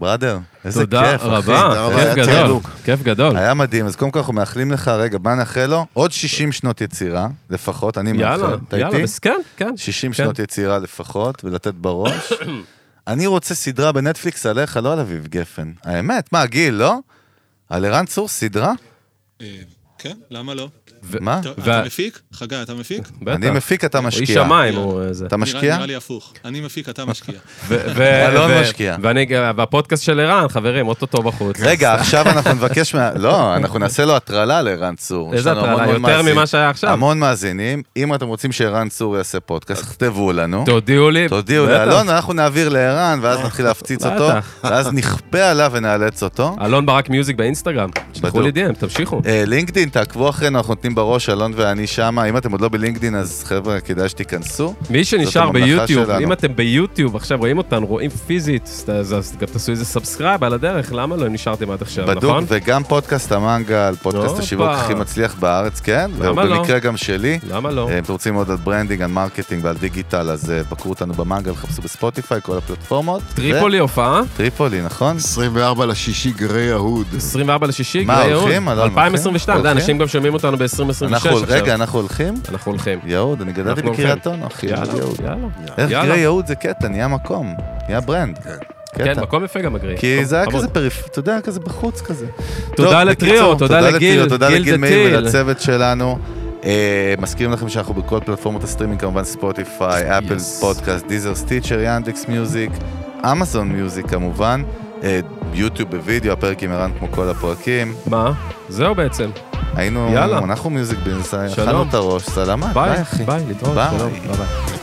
brother, איזה כיף, אחי. תודה רבה, כיף גדול. כיף גדול. היה מדהים, אז קודם כל אנחנו מאחלים לך, רגע, מה נאחל לו? עוד 60 שנות יצירה, לפחות, אני מאחל. יאללה, אתה יאללה, איתי? בס- כן, כן. 60 כן. שנות יצירה לפחות, ולתת בראש. *coughs* אני רוצה סדרה בנטפליקס עליך, לא על אביב גפן. האמת, מה, גיל, לא? על ערן צור סדרה? כן, למה לא? מה? אתה- מפיק? חגי, אתה מפיק? בטח. אני מפיק, אתה הוא איש משקיע. שמיים, הוא אה, זה. אתה משקיע? נראה לי הפוך. אני מפיק, אתה משקיע. ו- ו- אלון ו- משקיע. ואני, והפודקאסט של ערן, חברים, אוטוטו בחוץ. רגע, עכשיו אנחנו *laughs* נבקש מה... לא, אנחנו נעשה לו הטרלה לערן צור. איזה הטרלה? יותר ממה שהיה עכשיו. המון מאזינים. אם אתם רוצים שערן צור יעשה פודקאסט, תכתבו לנו. תודיעו לי. תודיעו. לאלון, אנחנו נעביר לערן, ואז נתחיל להפציץ אותו. ואז נכפה עליו ונאלץ אותו. אלון ברק מיוזיק באינסטגרם. שלחו לי DM, תמשיכו. אה, לינקדין, תעקבו אחרינו, אנחנו נותנים בראש, אלון ואני שמה. אם אתם עוד לא בלינקדין, אז חבר'ה, כדאי שתיכנסו. מי שנשאר ביוטיוב, שלנו. אם אתם ביוטיוב עכשיו רואים אותנו, רואים פיזית, אז- גם תעשו איזה subscribe על הדרך, למה לא נשארתם עד עכשיו, בדוק, נכון? וגם פודקאסט המנגל, פודקאסט. השיווק הכי מצליח בארץ, כן? למה לא? ובמקרה גם שלי. למה לא? אה, אם אתם רוצים עוד על branding, על marketing ועל דיגיטל, אז אה, בקרו אותנו במנגל, חפשו בספוטיפיי, כל הפלטפורמות. טריפולי הופעה, טריפולי, נכון? 24 לשישי גרי יהוד. 24 לשישי, מה, גרי יהוד. הולכים, אלון, 2022, אתה יודע, הולכים? אנשים גם שומעים אותנו ב-2026 אנחנו, עכשיו. רגע, אנחנו הולכים? אנחנו הולכים. יהוד, אני גדלתי בקריית. אונו, אחי, יאללה, יהוד יהוד. יאללה. איך. גרי יהוד זה קטע, נהיה מקום, נהיה brand. כן, קטע. מקום יפה גם הגרי. כי זה היה. כזה פריפ... אתה יודע, כזה בחוץ כזה. תודה לטריו, תודה לגיל, תודה גיל לגיל מאיר. ולצוות שלנו. אה, מזכירים לכם שאנחנו בכל פלטפורמות הסטרימינג, כמובן ספוטיפיי, אפל. פודקאסט, Deezer Stitcher, Yandex Music, Amazon Music כמובן, אה, יוטיוב בווידאו, הפרק עם ערן כמו כל הפרקים. מה? זהו בעצם. היינו, יאללה. אנחנו מיוזיק שלום. אכלנו את הראש, סלמת, ביי, אחי. ביי, להתראות. שלום, ביי ביי.